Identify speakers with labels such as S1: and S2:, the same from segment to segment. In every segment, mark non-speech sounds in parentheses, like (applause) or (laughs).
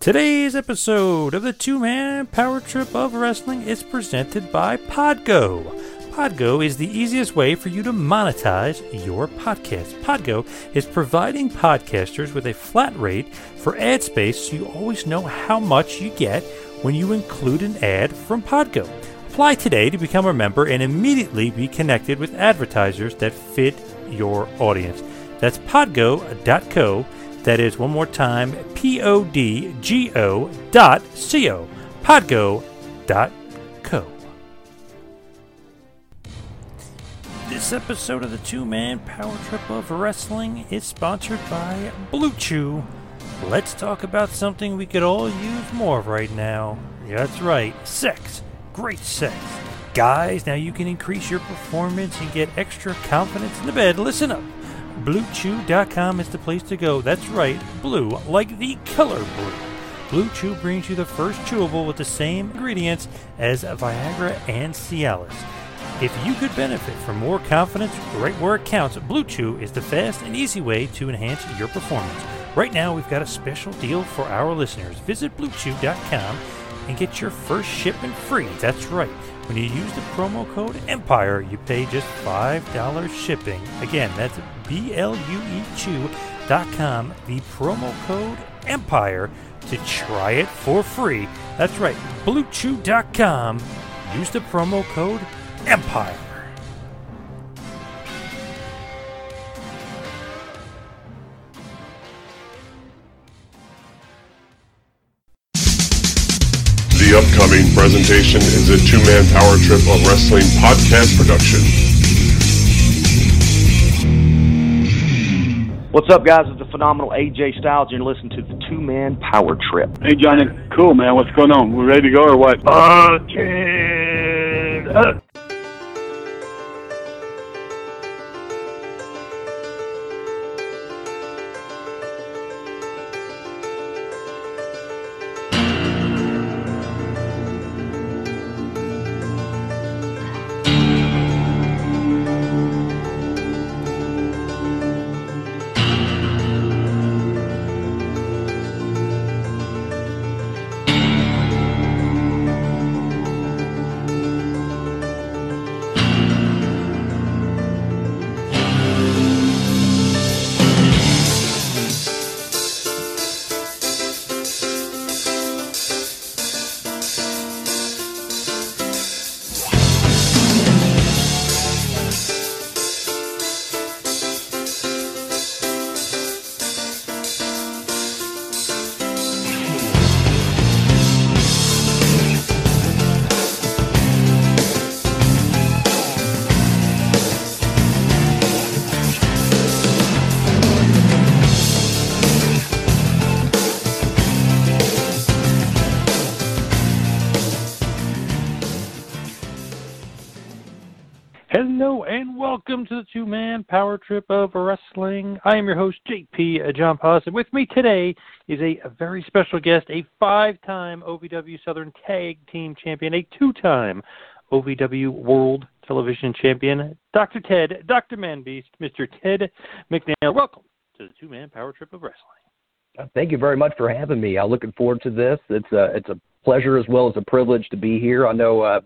S1: Today's episode of the two man power trip of wrestling is presented by Podgo. Podgo is the easiest way for you to monetize your podcast. Podgo is providing podcasters with a flat rate for ad space so you always know how much you get when you include an ad from Podgo. Apply today to become a member and immediately be connected with advertisers that fit your audience. That's podgo.co. That is one more time, P O D G O dot C O. Podgo dot co. This episode of the Two Man Power Trip of Wrestling is sponsored by Blue Chew. Let's talk about something we could all use more of right now. That's right, sex. Great sex. Guys, now you can increase your performance and get extra confidence in the bed. Listen up. BlueChew.com is the place to go. That's right, blue, like the color blue. Blue Chew brings you the first chewable with the same ingredients as Viagra and Cialis. If you could benefit from more confidence right where it counts, Blue Chew is the fast and easy way to enhance your performance. Right now, we've got a special deal for our listeners. Visit BlueChew.com and get your first shipment free. That's right. When you use the promo code EMPIRE, you pay just $5 shipping. Again, that's B-L-U-E Chew.com, the promo code EMPIRE to try it for free. That's right, BlueChew.com. Use the promo code EMPIRE.
S2: The upcoming presentation is a two man power trip of wrestling podcast production.
S3: What's up, guys? It's the phenomenal AJ Styles. You're listening to the Two Man Power Trip.
S4: Hey Johnny, cool man. What's going on? We ready to go or what?
S2: Uh,
S1: to the two man power trip of wrestling. I am your host, JP uh, John Paz, and with me today is a, very special guest, a five time OVW Southern Tag Team Champion, a two time OVW World Television Champion, Dr. Ted, Dr. Manbeast, Mr. Ted McNair. Welcome to the two man power trip of wrestling.
S5: Thank you very much for having me. I'm looking forward to this. It's a it's a pleasure as well as a privilege to be here. I know uh,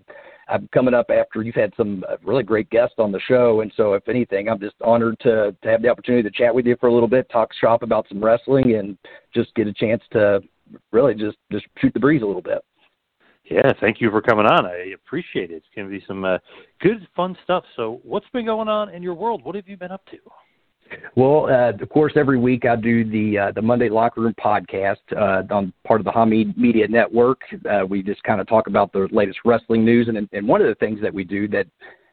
S5: I'm coming up after you've had some uh, really great guests on the show, and so if anything, I'm just honored to to have the opportunity to chat with you for a little bit, talk shop about some wrestling, and just get a chance to really just just shoot the breeze a little bit.
S1: Yeah, thank you for coming on. I appreciate it. It's going to be some uh, good, fun stuff. So, what's been going on in your world? What have you been up to?
S5: Well, uh, of course, every week I do the uh, the Monday Locker Room podcast uh, on part of the Hamid Media Network. Uh, we just kind of talk about the latest wrestling news, and and one of the things that we do that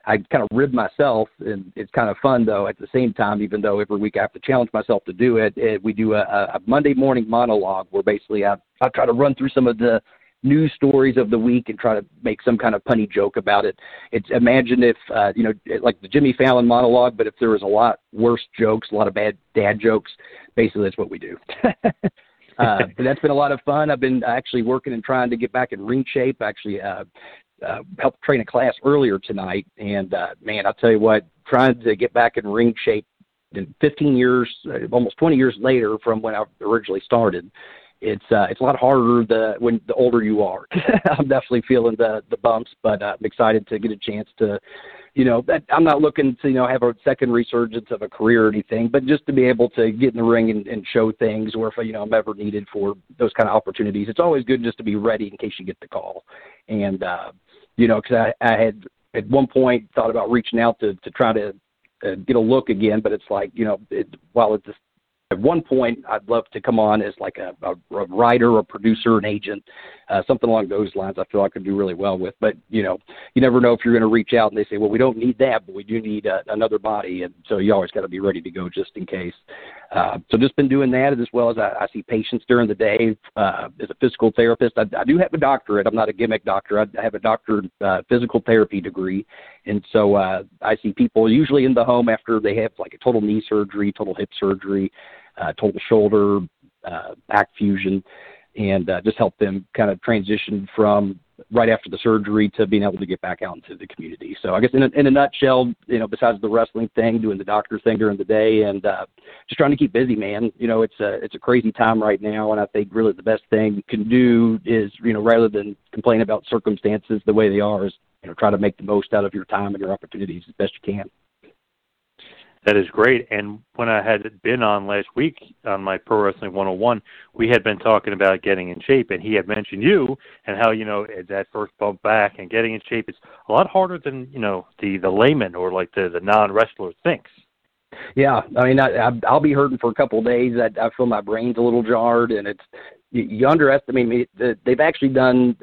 S5: I kind of rib myself, and it's kind of fun though at the same time. Even though every week I have to challenge myself to do it, it we do a, a Monday morning monologue where basically I I try to run through some of the news stories of the week and try to make some kind of punny joke about it. It's imagine if uh, you know like the Jimmy Fallon monologue, but if there was a lot worse jokes, a lot of bad dad jokes. Basically, that's what we do. (laughs) uh, that's been a lot of fun. I've been actually working and trying to get back in ring shape. Actually, uh, uh, helped train a class earlier tonight, and uh, man, I'll tell you what, trying to get back in ring shape. In 15 years, uh, almost 20 years later from when I originally started, it's uh, it's a lot harder the when the older you are. (laughs) I'm definitely feeling the the bumps, but uh, I'm excited to get a chance to, you know, I'm not looking to you know have a second resurgence of a career or anything, but just to be able to get in the ring and, and show things, or if you know I'm ever needed for those kind of opportunities, it's always good just to be ready in case you get the call. And uh, you know, because I, I had at one point thought about reaching out to to try to uh, get a look again, but it's like you know, it, while it's at one point I'd love to come on as like a, a, a writer, a producer, an agent, uh, something along those lines. I feel I could do really well with. But you know, you never know if you're going to reach out and they say, well, we don't need that, but we do need uh, another body, and so you always got to be ready to go just in case. Uh, so just been doing that as well as I, I see patients during the day uh, as a physical therapist. I, I do have a doctorate. I'm not a gimmick doctor. I, have a doctorate uh, physical therapy degree, and so uh, I see people usually in the home after they have like a total knee surgery, total hip surgery uh, total shoulder, uh, back fusion, and uh, just help them kind of transition from right after the surgery to being able to get back out into the community. So I guess in a, in a nutshell, you know, besides the wrestling thing, doing the doctor thing during the day, and uh, just trying to keep busy, man. You know, it's a it's a crazy time right now, and I think really the best thing you can do is you know rather than complain about circumstances the way they are, is you know try to make the most out of your time and your opportunities as best you can.
S1: That is great. And when I had been on last week on my Pro Wrestling 101, we had been talking about getting in shape, and he had mentioned you and how you know that first bump back and getting in shape is a lot harder than you know the the layman or like the the non wrestler thinks.
S5: Yeah, I mean, I, I'll be hurting for a couple of days. I, I feel my brain's a little jarred, and it's you, underestimate me. They've actually done.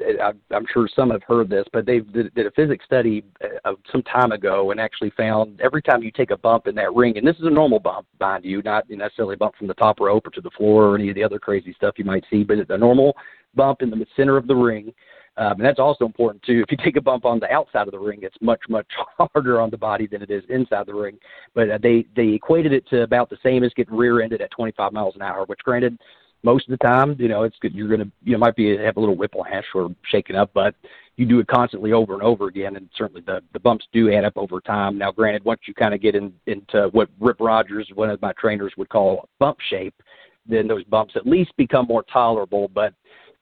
S5: I'm sure some have heard this, but they did, did a physics study uh, some time ago and actually found every time you take a bump in that ring, and this is a normal bump, mind you, not necessarily a bump from the top rope or to the floor or any of the other crazy stuff you might see, but a normal bump in the center of the ring. Um, and that's also important too. If you take a bump on the outside of the ring, it's much much (laughs) harder on the body than it is inside the ring. But uh, they they equated it to about the same as getting rear-ended at 25 miles an hour, which granted most of the time, you know, it's good. You're going to, you know, might be have a little whiplash or shaking up, but you do it constantly over and over again, and certainly the the bumps do add up over time. Now, granted, once you kind of get in into what Rip Rogers, one of my trainers, would call bump shape, then those bumps at least become more tolerable. But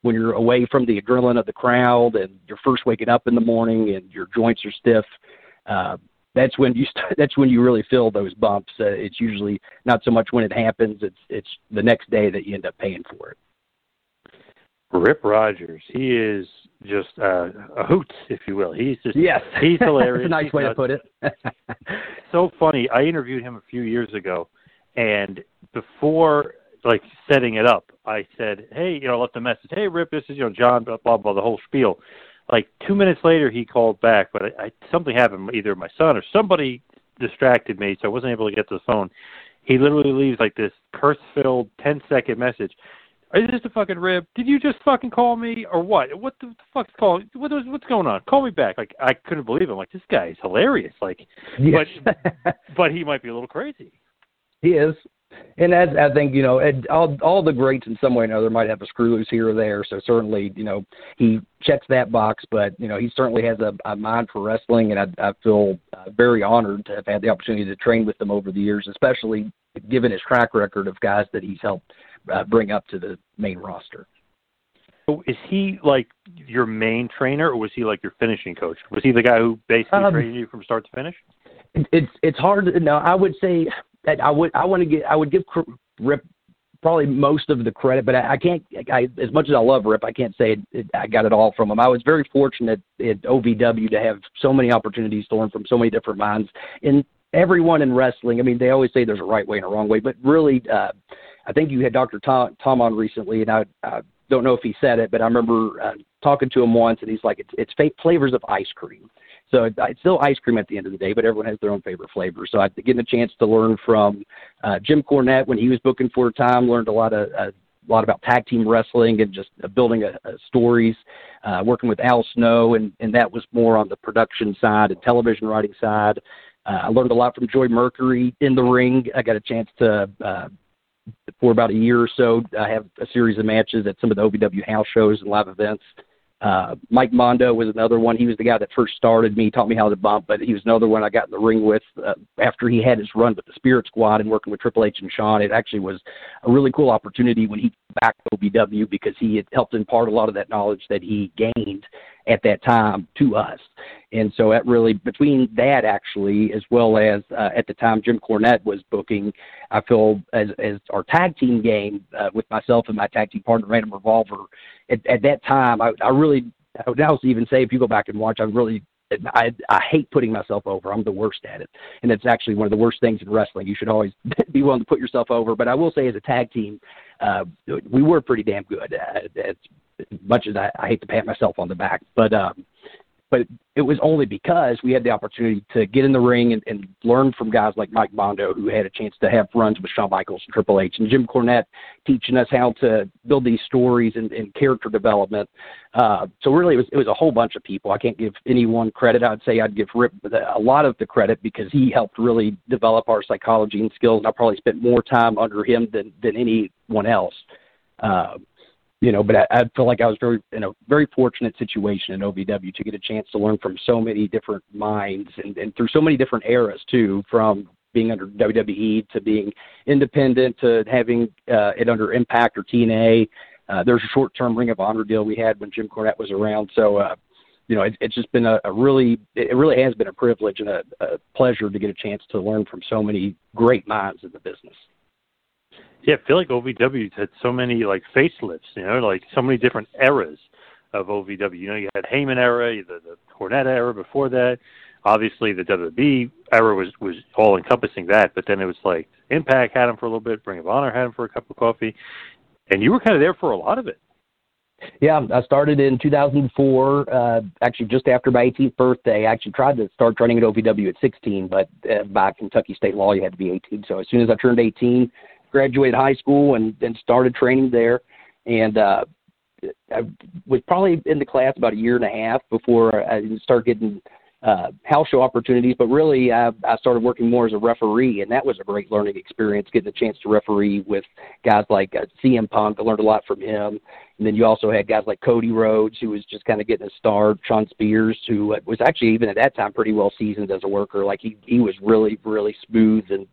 S5: when you're away from the adrenaline of the crowd and you're first waking up in the morning and your joints are stiff, uh, that's when you start, that's when you really feel those bumps. Uh, it's usually not so much when it happens; it's it's the next day that you end up paying for it.
S1: Rip Rogers, he is just uh, a hoot, if you will. He's just
S5: yes,
S1: he's hilarious. (laughs)
S5: That's a nice
S1: he's
S5: way
S1: nuts.
S5: to put it. (laughs)
S1: so funny. I interviewed him a few years ago, and before like setting it up, I said, "Hey, you know, I left a message. Hey, Rip, this is you know John, blah blah blah, the whole spiel." Like two minutes later he called back, but I, I something happened. Either my son or somebody distracted me, so I wasn't able to get to the phone. He literally leaves like this curse-filled ten second message. Is this a fucking rib? Did you just fucking call me or what? What the, the fuck's calling? What, what's going on? Call me back. Like I couldn't believe him. Like this guy is hilarious. Like,
S5: yes.
S1: but (laughs) but he might be a little crazy.
S5: He is and as I think you know, all all the greats in some way or another might have a screw loose here or there. So certainly, you know, he checks that box. But you know, he certainly has a, a mind for wrestling, and I, I feel uh, very honored to have had the opportunity to train with him over the years, especially given his track record of guys that he's helped uh, bring up to the main roster.
S1: So is he like your main trainer, or was he like your finishing coach? Was he the guy who basically um, trained you from start to finish?
S5: It's it's hard to know. I would say that I would I want to get I would give Rip probably most of the credit, but I, I can't. I, as much as I love Rip, I can't say it, it, I got it all from him. I was very fortunate at OVW to have so many opportunities learn from so many different minds. And everyone in wrestling, I mean, they always say there's a right way and a wrong way, but really, uh, I think you had Dr. Tom, Tom on recently, and I, I don't know if he said it, but I remember uh, talking to him once, and he's like, "It's it's flavors of ice cream." So it's still ice cream at the end of the day, but everyone has their own favorite flavor. So I getting a chance to learn from uh, Jim Cornette when he was booking for a time, learned a lot of uh, a lot about tag team wrestling and just uh, building a, a stories. Uh, working with Al Snow, and and that was more on the production side and television writing side. Uh, I learned a lot from Joey Mercury in the ring. I got a chance to. Uh, for about a year or so, I have a series of matches at some of the OVW house shows and live events Uh, Mike Mondo was another one. He was the guy that first started me, taught me how to bump, but he was another one I got in the ring with uh, after he had his run with the Spirit Squad and working with Triple H and Shawn. It actually was a really cool opportunity when he back OVW because he had helped impart a lot of that knowledge that he gained at that time to us. And so that really, between that actually, as well as uh, at the time Jim Cornette was booking, I feel as, as our tag team game uh, with myself and my tag team partner, Random Revolver, at, at that time, I, I really, I would now even say if you go back and watch, I really I I hate putting myself over. I'm the worst at it, and it's actually one of the worst things in wrestling. You should always (laughs) be willing to put yourself over. But I will say, as a tag team, uh, we were pretty damn good. Uh, as much as I, I hate to pat myself on the back, but um, but it was only because we had the opportunity to get in the ring and, and learn from guys like Mike Mondo, who had a chance to have runs with Shawn Michaels and Triple H, and Jim Cornette teaching us how to build these stories and, and character development. Uh, so really, it was it was a whole bunch of people. I can't give anyone credit. I'd say I'd give Rip a lot of the credit because he helped really develop our psychology and skills, and I probably spent more time under him than than anyone else. Uh, you know, but I, I feel like I was very in a very fortunate situation in OVW to get a chance to learn from so many different minds and, and through so many different eras too, from being under WWE to being independent to having uh, it under Impact or TNA. Uh, there's a short-term Ring of Honor deal we had when Jim Cornette was around. So, uh, you know, it, it's just been a, a really, it really has been a privilege and a, a pleasure to get a chance to learn from so many great minds in the business.
S1: Yeah, I feel like OVW's had so many like facelifts, you know, like so many different eras of OVW. You know, you had Heyman era, the, the Cornette era before that. Obviously, the WWE era was was all encompassing that, but then it was like Impact had him for a little bit, Ring of Honor had him for a cup of coffee, and you were kind of there for a lot of it.
S5: Yeah, I started in 2004, uh, actually just after my 18th birthday. I actually tried to start training at OVW at 16, but uh, by Kentucky state law, you had to be 18. So as soon as I turned 18, graduated high school and then started training there. And uh, I was probably in the class about a year and a half before I started getting uh, house show opportunities. But really, I, I started working more as a referee, and that was a great learning experience, getting a chance to referee with guys like uh, CM Punk. I learned a lot from him. And then you also had guys like Cody Rhodes, who was just kind of getting a start. Shawn Spears, who was actually even at that time pretty well seasoned as a worker. Like he he was really really smooth and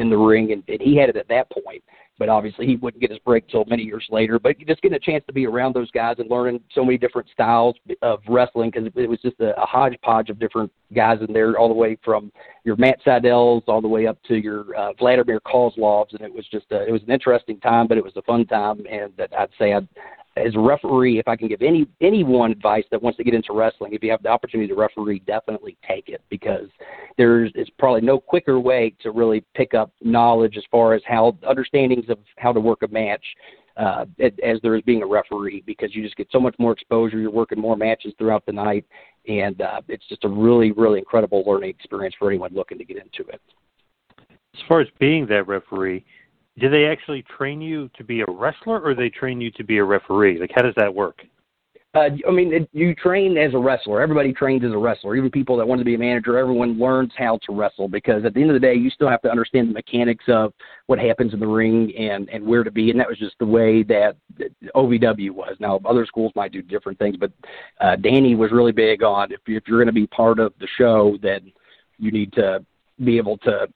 S5: in the ring, and, and he had it at that point. But obviously, he wouldn't get his break till many years later. But just getting a chance to be around those guys and learning so many different styles of wrestling because it was just a, a hodgepodge of different guys in there, all the way from your Matt Sydals all the way up to your uh, Vladimir Kozlovs, and it was just a, it was an interesting time, but it was a fun time, and I'd say I'd as a referee, if I can give any anyone advice that wants to get into wrestling, if you have the opportunity to referee, definitely take it because there's is probably no quicker way to really pick up knowledge as far as how understandings of how to work a match uh, as there is being a referee because you just get so much more exposure. You're working more matches throughout the night, and uh, it's just a really really incredible learning experience for anyone looking to get into it.
S1: As far as being that referee, do they actually train you to be a wrestler or they train you to be a referee? Like, how does that work?
S5: Uh, I mean, it, you train as a wrestler. Everybody trains as a wrestler. Even people that want to be a manager, everyone learns how to wrestle because at the end of the day, you still have to understand the mechanics of what happens in the ring and and where to be. And that was just the way that OVW was. Now, other schools might do different things, but uh, Danny was really big on if if you're going to be part of the show, then you need to be able to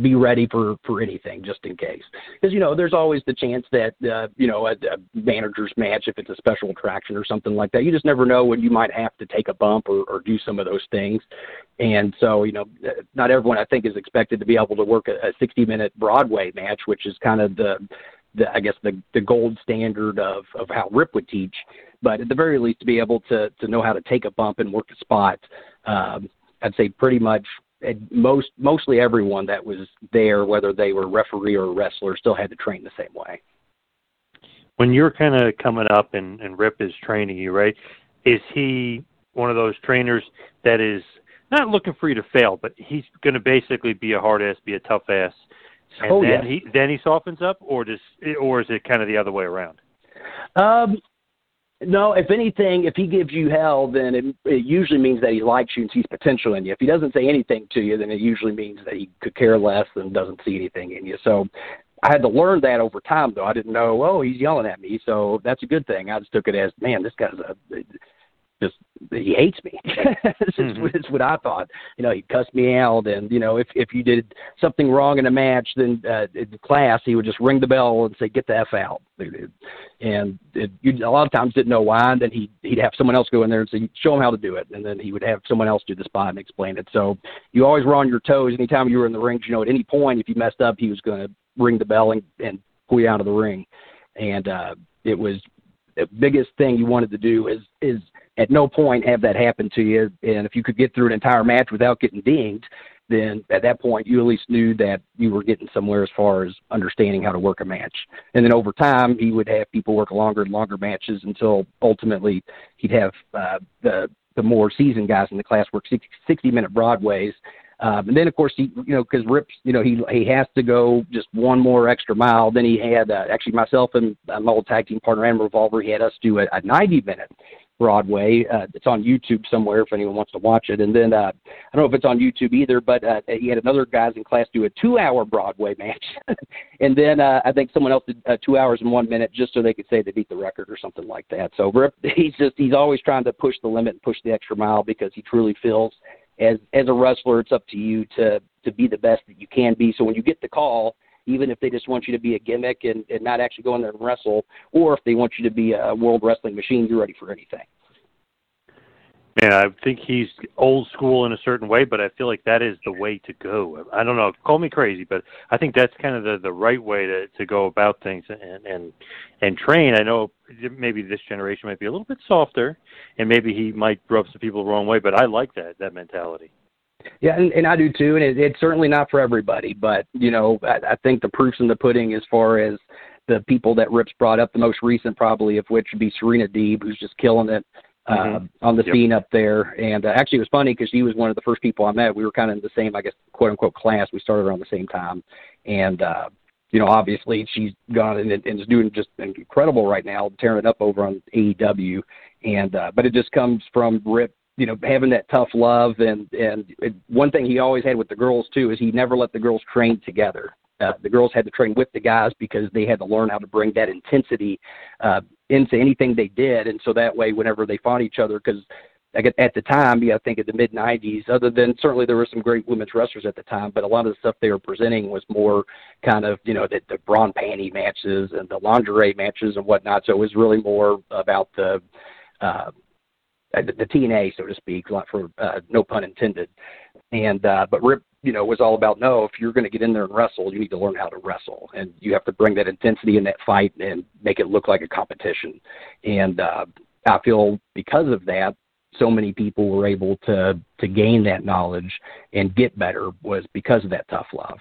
S5: be ready for for anything just in case. Because you know there's always the chance that uh, you know a, a manager's match if it's a special attraction or something like that you just never know when you might have to take a bump or, or do some of those things. And so you know not everyone i think is expected to be able to work a, a 60 minute broadway match which is kind of the the I guess the the gold standard of of how Rip would teach, but at the very least to be able to to know how to take a bump and work a spot, um, I'd say pretty much most mostly everyone that was there, whether they were referee or wrestler, still had to train the same way.
S1: When you're kind of coming up and, and Rip is training you, right? Is he one of those trainers that is not looking for you to fail, but he's going to basically be a hard ass, be a tough ass, and
S5: oh,
S1: then
S5: yeah.
S1: he then he softens up, or does or is it kind of the other way around?
S5: Um, no, if anything, if he gives you hell, then it, it usually means that he likes you and sees potential in you. If he doesn't say anything to you, then it usually means that he could care less and doesn't see anything in you. So I had to learn that over time, though. I didn't know. Oh, he's yelling at me, so that's a good thing. I just took it as, man, this guy's a just he hates me. (laughs) this mm-hmm. is, what I thought. You know, he'd cuss me out, and you know, if if you did something wrong in a match, then uh, in class he would just ring the bell and say, "Get the f out." And it, you a lot of times didn't know why, and then he he'd have someone else go in there and say, "Show him how to do it," and then he would have someone else do the spot and explain it. So you always were on your toes anytime you were in the ring. You know, at any point if you messed up, he was going to ring the bell and, and pull you out of the ring, and uh, it was the biggest thing you wanted to do is is at no point have that happen to you. And if you could get through an entire match without getting dinged, then at that point you at least knew that you were getting somewhere as far as understanding how to work a match. And then over time, he would have people work longer and longer matches until ultimately he'd have uh, the the more seasoned guys in the class work 60, 60 minute Broadways um, and then of course he, you know, because Rips, you know, he he has to go just one more extra mile. Then he had uh, actually myself and my old tag team partner and Revolver. He had us do a, a 90 minute Broadway. Uh, it's on YouTube somewhere if anyone wants to watch it. And then uh, I don't know if it's on YouTube either, but uh, he had another guys in class do a two hour Broadway match. (laughs) and then uh, I think someone else did uh, two hours and one minute just so they could say they beat the record or something like that. So Rip, (laughs) he's just he's always trying to push the limit and push the extra mile because he truly feels as as a wrestler, it's up to you to to be the best that you can be. So when you get the call, even if they just want you to be a gimmick and, and not actually go in there and wrestle, or if they want you to be a world wrestling machine, you're ready for anything.
S1: Man, I think he's old school in a certain way, but I feel like that is the way to go. I don't know, call me crazy, but I think that's kind of the the right way to to go about things and and and train. I know maybe this generation might be a little bit softer, and maybe he might rub some people the wrong way, but I like that that mentality.
S5: Yeah, and, and I do too, and it, it's certainly not for everybody, but you know, I, I think the proof's in the pudding as far as the people that Rips brought up. The most recent, probably, of which would be Serena Deeb, who's just killing it mm-hmm. uh, on the yep. scene up there. And uh, actually, it was funny because she was one of the first people I met. We were kind of in the same, I guess, quote unquote class. We started around the same time, and uh, you know, obviously, she's gone and, and is doing just incredible right now, tearing it up over on AEW. And uh, but it just comes from Rip you know having that tough love. And and it, one thing he always had with the girls too is he never let the girls train together. Uh, the girls had to train with the guys because they had to learn how to bring that intensity uh, into anything they did, and so that way, whenever they fought each other, because at the time, yeah, I think in the mid '90s, other than certainly there were some great women's wrestlers at the time, but a lot of the stuff they were presenting was more kind of you know the, the brawn panty matches and the lingerie matches and whatnot. So it was really more about the uh, the, the TNA, so to speak, for uh, no pun intended. And uh, but Rip you know, was all about no, if you're going to get in there and wrestle, you need to learn how to wrestle, and you have to bring that intensity in that fight and make it look like a competition. And uh, I feel because of that, so many people were able to to gain that knowledge and get better was because of that tough love.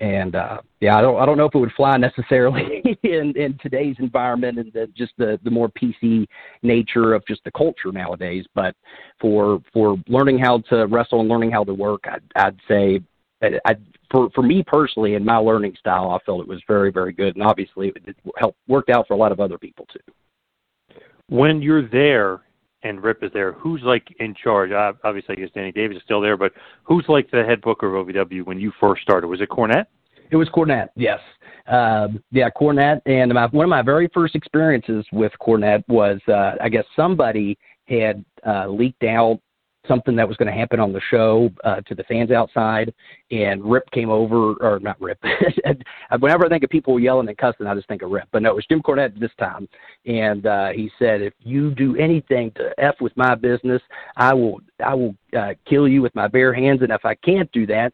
S5: And uh, yeah, I don't I don't know if it would fly necessarily (laughs) in in today's environment and the, just the the more PC nature of just the culture nowadays. But for for learning how to wrestle and learning how to work, I'd, I'd say I, I for for me personally and my learning style, I felt it was very very good, and obviously it helped worked out for a lot of other people too.
S1: When you're there and Rip is there, who's like in charge? Obviously, I guess Danny Davis is still there, but who's like the head booker of OVW when you first started? Was it Cornette?
S5: It was Cornette, yes. Um, yeah, Cornette. And my, one of my very first experiences with Cornette was, uh, I guess somebody had uh, leaked out something that was going to happen on the show uh, to the fans outside, and Rip came over, or not Rip. (laughs) Whenever I think of people yelling and cussing, I just think of Rip. But no, it was Jim Cornette this time, and uh, he said, "If you do anything to f with my business, I will, I will uh, kill you with my bare hands, and if I can't do that,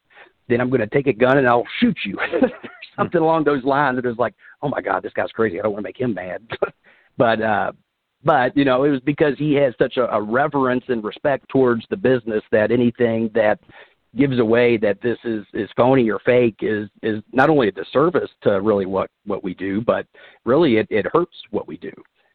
S5: then I'm going to take a gun and I'll shoot you." (laughs) something along those lines. It was like, "Oh my God, this guy's crazy. I don't want to make him mad." (laughs) but uh but you know, it was because he has such a, a reverence and respect towards the business that anything that gives away that this is is phony or fake is is not only a disservice to really what what we do, but really it it hurts what we do.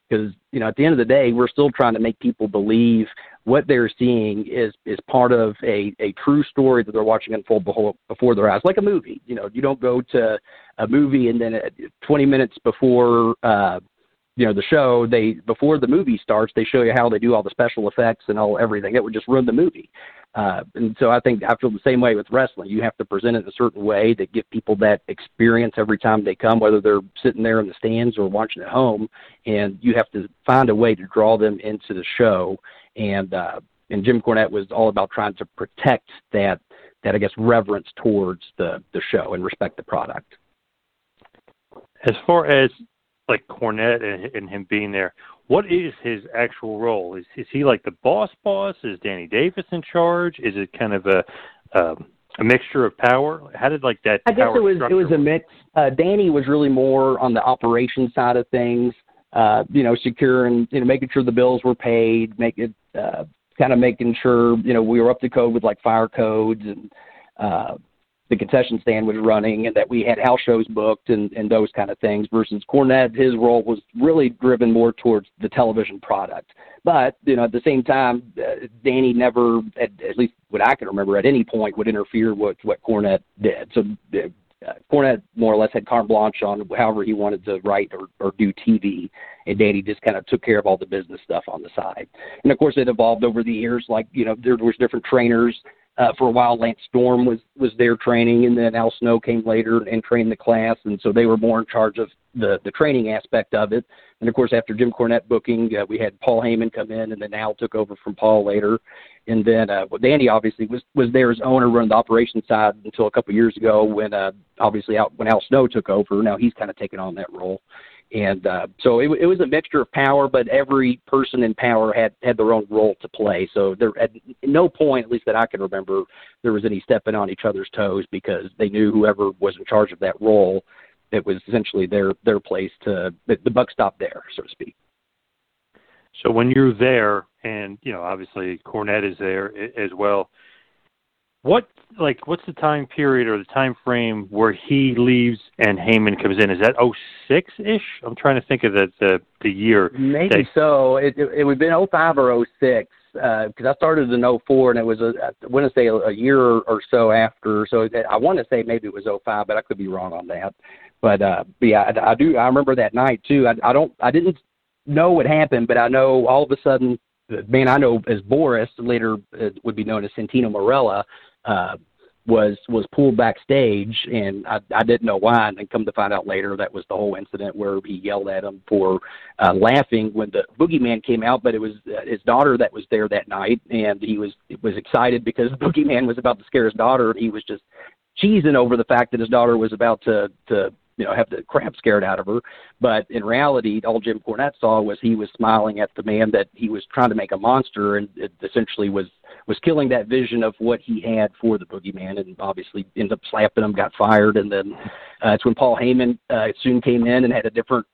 S5: Because you know at the end of the day we're still trying to make people believe what they're seeing is is part of a a true story that they're watching unfold before, their eyes like a movie. You know you don't go to a movie and then 20 minutes before uh you know the show they before the movie starts they show you how they do all the special effects and all everything it would just ruin the movie uh, and so I think I feel the same way with wrestling. You have to present it a certain way that give people that experience every time they come, whether they're sitting there in the stands or watching at home. And you have to find a way to draw them into the show. And uh, and Jim Cornette was all about trying to protect that that I guess reverence towards the the show and respect the product.
S1: As far as like Cornette and, and him being there, what is his actual role? Is is he like the boss boss? Is Danny Davis in charge? Is it kind of a um, a mixture of power? How did like that?
S5: I guess it was it was a mix. Uh, Danny was really more on the operation side of things. Uh, you know, securing, you know, making sure the bills were paid, make it, uh, kind of making sure, you know, we were up to code with like fire codes and, uh, the concession stand was running and that we had house shows booked and, and those kind of things versus Cornette, his role was really driven more towards the television product. But, you know, at the same time, uh, Danny never, at, at least what I can remember, at any point would interfere with what Cornette did. So uh, Cornette more or less had carte blanche on however he wanted to write or, or do TV, and Danny just kind of took care of all the business stuff on the side. And of course, it evolved over the years. Like you know, there was different trainers uh, for a while, Lance Storm was was there training, and then Al Snow came later and trained the class, and so they were more in charge of the the training aspect of it. And of course, after Jim Cornette booking, uh, we had Paul Heyman come in, and then Al took over from Paul later. And then uh, Danny obviously was was there as owner, running the operation side until a couple of years ago when uh, obviously out when Al Snow took over. Now he's kind of taken on that role. And uh, so it, it was a mixture of power, but every person in power had had their own role to play. So there, at no point, at least that I can remember, there was any stepping on each other's toes because they knew whoever was in charge of that role, it was essentially their their place to the, the buck stopped there, so to speak.
S1: So when you're there, and you know, obviously Cornette is there as well what like what's the time period or the time frame where he leaves and Heyman comes in? Is that oh six ish? I'm trying to think of the the, the year.
S5: Maybe
S1: that,
S5: so. It it, it would have been 05 or 06 because uh, I started in 04 and it was a I want to say a, a year or so after. So I want to say maybe it was 05, but I could be wrong on that. But uh, but yeah, I, I do. I remember that night too. I, I don't. I didn't know what happened, but I know all of a sudden man I know as Boris, later uh, would be known as Santino Marella, uh, was was pulled backstage, and I, I didn't know why. And then come to find out later, that was the whole incident where he yelled at him for uh, laughing when the boogeyman came out. But it was uh, his daughter that was there that night, and he was was excited because (laughs) the boogeyman was about to scare his daughter, and he was just cheesing over the fact that his daughter was about to to you know have the crap scared out of her. But in reality, all Jim Cornette saw was he was smiling at the man that he was trying to make a monster, and it essentially was was killing that vision of what he had for the boogeyman, and obviously ended up slapping him, got fired, and then uh, it's when Paul Heyman uh, soon came in and had a different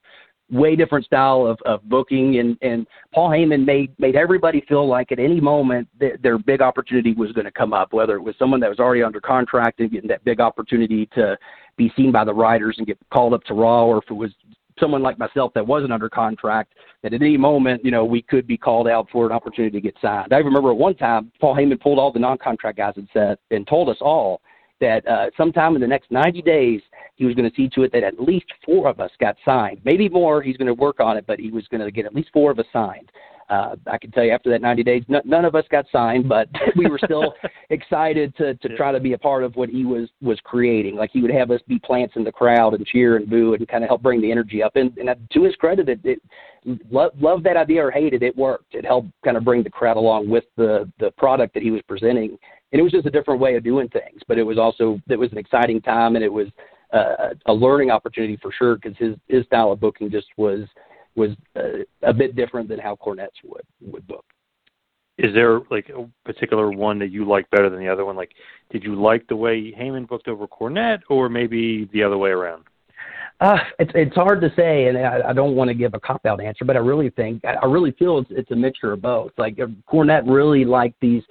S5: way different style of, of booking and, and Paul Heyman made made everybody feel like at any moment th- their big opportunity was going to come up, whether it was someone that was already under contract and getting that big opportunity to be seen by the writers and get called up to Raw, or if it was someone like myself that wasn't under contract, that at any moment, you know, we could be called out for an opportunity to get signed. I remember at one time Paul Heyman pulled all the non-contract guys and said and told us all that uh, sometime in the next 90 days he was going to see to it that at least four of us got signed. Maybe more. He's going to work on it, but he was going to get at least four of us signed uh, I can tell you after that 90 days, n- none of us got signed, but (laughs) we were still (laughs) excited to to try to be a part of what he was was creating. Like he would have us be plants in the crowd and cheer and boo and kind of help bring the energy up. And, and to his credit, it, it love love that idea or hated it, it worked. It helped kind of bring the crowd along with the the product that he was presenting. And it was just a different way of doing things, but it was also it was an exciting time and it was uh, a learning opportunity for sure because his his style of booking just was was uh, a bit different than how Cornette's would would book.
S1: Is there like a particular one that you like better than the other one? Like, did you like the way Heyman booked over Cornette, or maybe the other way around?
S5: Uh, it's it's hard to say, and I, I don't want to give a cop out answer, but I really think I really feel it's it's a mixture of both. Like Cornette really liked these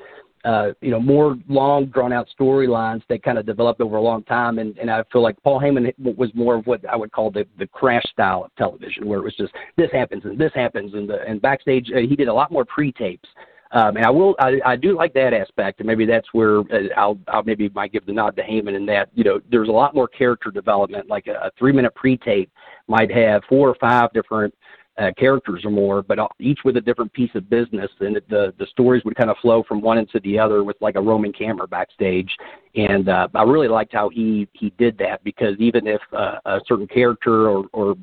S5: uh, you know, more long drawn out storylines that kind of developed over a long time. And, and I feel like Paul Heyman was more of what I would call the, the crash style of television, where it was just this happens and this happens. And, the, and backstage, uh, he did a lot more pre tapes. Um, and I will, I, I do like that aspect, and maybe that's where uh, I'll, I'll maybe might give the nod to Heyman in that, you know, there's a lot more character development. Like a, a three minute pre tape might have four or five different uh, characters or more, but each with a different piece of business, and the the stories would kind of flow from one into the other with like a roaming camera backstage. And uh, I really liked how he he did that because even if uh, a certain character or, or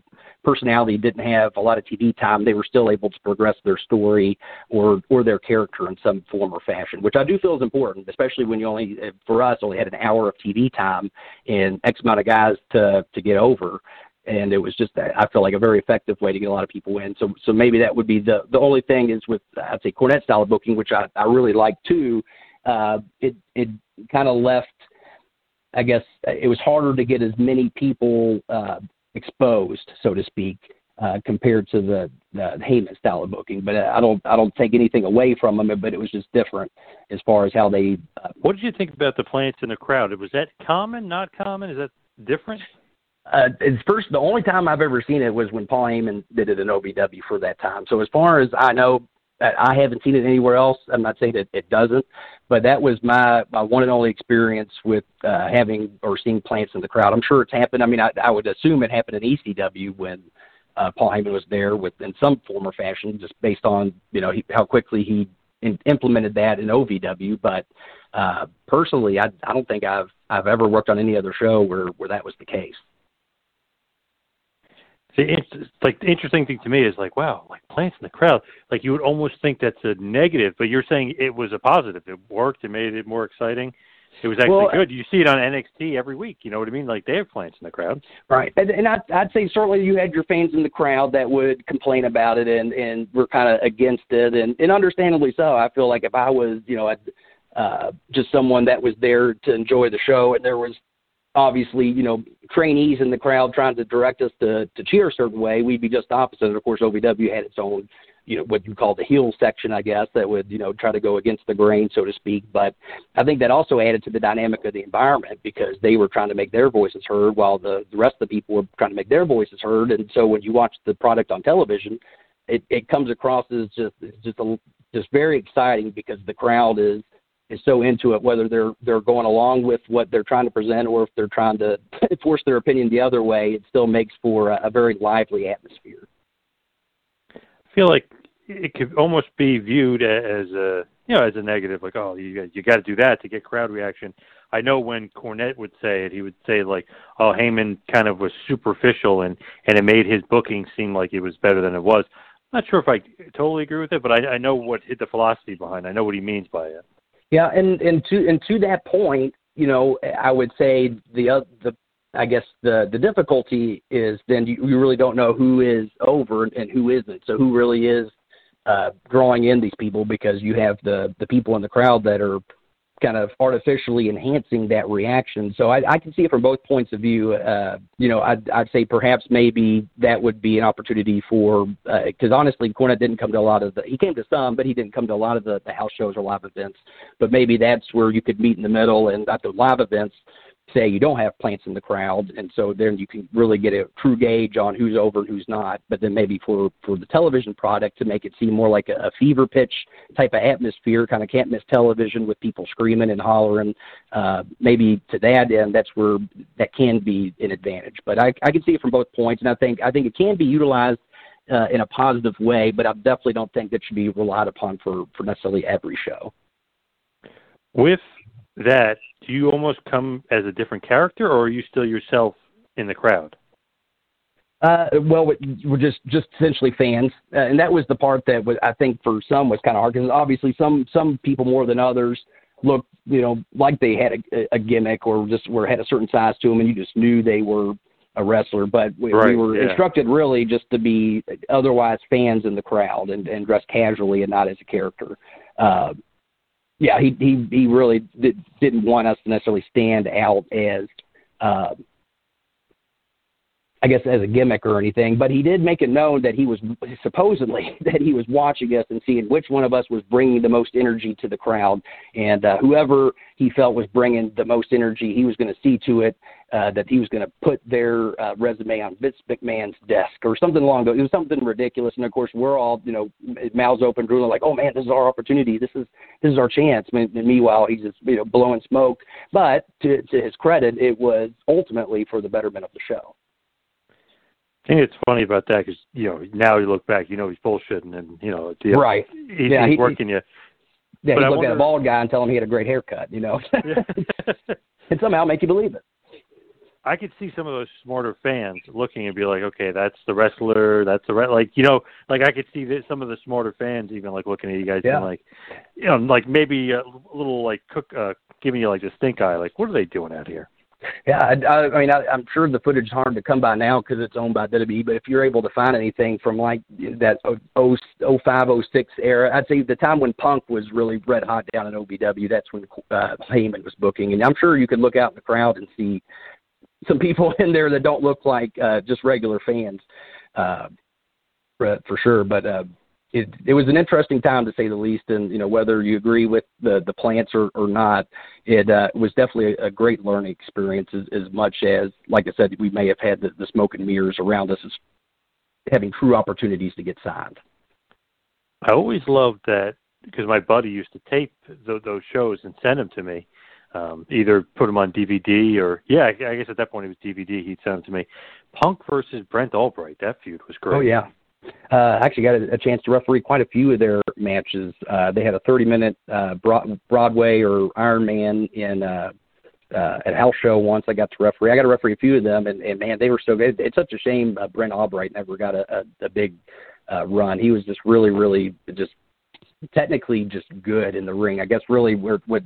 S5: personality didn't have a lot of TV time, they were still able to progress their story or or their character in some form or fashion, which I do feel is important, especially when you only for us only had an hour of TV time and X amount of guys to to get over and it was just I feel like a very effective way to get a lot of people in. So so maybe that would be the the only thing is with I'd say Cornette style of booking, which I I really like too. Uh, it it kind of left. I guess it was harder to get as many people uh, exposed, so to speak, uh, compared to the, the Heyman style of booking. But I don't I don't take anything away from them, but it was just different as far as how they.
S1: Uh, what did you think about the plants in the crowd? Was that common? Not common? Is that different?
S5: Uh, it's first the only time I've ever seen it was when Paul Heyman did it in OVW for that time. So as far as I know, I haven't seen it anywhere else. I'm not saying that it doesn't, but that was my my one and only experience with uh, having or seeing plants in the crowd. I'm sure it's happened. I mean, I, I would assume it happened in ECW when uh, Paul Heyman was there with in some form or fashion, just based on you know he, how quickly he in, implemented that in OVW. But uh, personally, I I don't think I've I've ever worked on any other show where where that was the case
S1: the it's, like the interesting thing to me is like wow like plants in the crowd like you would almost think that's a negative but you're saying it was a positive. It worked it made it more exciting. It was actually well, good. You see it on NXT every week you know what I mean? Like they have plants in the crowd.
S5: Right. And, and I, I'd say certainly you had your fans in the crowd that would complain about it and and were kind of against it. And and understandably so. I feel like if I was you know a, uh, just someone that was there to enjoy the show and there was obviously, you know, trainees in the crowd trying to direct us to, to cheer a certain way, we'd be just opposite. And of course, OVW had its own, you know, what you call the heel section, I guess, that would, you know, try to go against the grain, so to speak. But I think that also added to the dynamic of the environment because they were trying to make their voices heard while the, the rest of the people were trying to make their voices heard. And so when you watch the product on television, it, it comes across as just, just a, just very exciting because the crowd is, is so into it, whether they're they're going along with what they're trying to present or if they're trying to (laughs) force their opinion the other way, it still makes for a, a very lively atmosphere.
S1: I feel like it could almost be viewed as a you know as a negative, like oh you you got to do that to get crowd reaction. I know when Cornette would say it, he would say like, "Oh, Heyman kind of was superficial, and and it made his booking seem like it was better than it was." I'm not sure if I totally agree with it, but I, I know what the philosophy behind. I know what he means by it.
S5: Yeah, and and to and to that point, you know, I would say the uh, the I guess the the difficulty is then you, you really don't know who is over and who isn't. So who really is uh, drawing in these people because you have the the people in the crowd that are kind of artificially enhancing that reaction. So I, I can see it from both points of view. Uh, you know, I'd, I'd say perhaps maybe that would be an opportunity for because uh, honestly, Cornette didn't come to a lot of the. He came to some, but he didn't come to a lot of the, the house shows or live events. But maybe that's where you could meet in the middle, and at the live events, say you don't have plants in the crowd, and so then you can really get a true gauge on who's over and who's not. But then maybe for for the television product to make it seem more like a, a fever pitch type of atmosphere, kind of can't miss television with people screaming and hollering. Uh, maybe to that end, that's where that can be an advantage. But I I can see it from both points, and I think I think it can be utilized. Uh, in a positive way, but I definitely don't think that should be relied upon for, for necessarily every show.
S1: With that, do you almost come as a different character, or are you still yourself in the crowd?
S5: Uh, well, we're just just essentially fans, uh, and that was the part that was I think for some was kind of hard because obviously some some people more than others looked you know like they had a, a gimmick or just were had a certain size to them, and you just knew they were a wrestler. But we,
S1: right,
S5: we were
S1: yeah.
S5: instructed really just to be otherwise fans in the crowd and, and dress casually and not as a character. Uh, yeah, he he he really did, didn't want us to necessarily stand out as uh, I guess as a gimmick or anything, but he did make it known that he was supposedly (laughs) that he was watching us and seeing which one of us was bringing the most energy to the crowd, and uh, whoever he felt was bringing the most energy, he was going to see to it uh, that he was going to put their uh, resume on Vince McMahon's desk or something along those. It was something ridiculous, and of course we're all you know mouths open, drooling like, oh man, this is our opportunity, this is this is our chance. And meanwhile, he's just you know blowing smoke, but to to his credit, it was ultimately for the betterment of the show
S6: I think it's funny about that because you know now you look back, you know he's bullshitting, and you know the,
S5: right.
S6: He,
S5: yeah,
S6: he's
S5: he,
S6: working you.
S5: Yeah,
S6: But
S5: he
S6: I
S5: look at a bald guy and tell him he had a great haircut, you know, (laughs) (laughs) and somehow make you believe it.
S6: I could see some of those smarter fans looking and be like, okay, that's the wrestler, that's the re-, like you know, like I could see that some of the smarter fans even like looking at you guys
S5: Yeah.
S6: and like, you know, like maybe a little like cook, uh, giving you like the stink eye, like what are they doing out here?
S5: Yeah, I, I, mean, I, I'm sure the footage is hard to come by now because it's owned by WWE. But if you're able to find anything from like that 0, 05, 06 era, I'd say the time when Punk was really red hot down in OVW, that's when uh, Heyman was booking. And I'm sure you could look out in the crowd and see some people (laughs) in there that don't look like uh, just regular fans, uh, for, for sure. But uh, it it was an interesting time to say the least. And you know whether you agree with the the plants or, or not, it uh, was definitely a, a great learning experience. As, as much as, like I said, we may have had the, the smoke and mirrors around us as having true opportunities to get signed.
S6: I always loved that because my buddy used to tape th- those shows and send them to me. Um, either put them on DVD or yeah, I I guess at that point it was DVD. He'd send them to me. Punk versus Brent Albright. That feud was great.
S5: Oh yeah. Uh, I actually got a, a chance to referee quite a few of their matches. Uh, they had a 30 minute uh, Broad- Broadway or Iron Man in uh, uh, at house show once. I got to referee. I got to referee a few of them, and, and man, they were so good. It's such a shame uh, Brent Albright never got a, a, a big uh, run. He was just really, really just technically just good in the ring. I guess really where what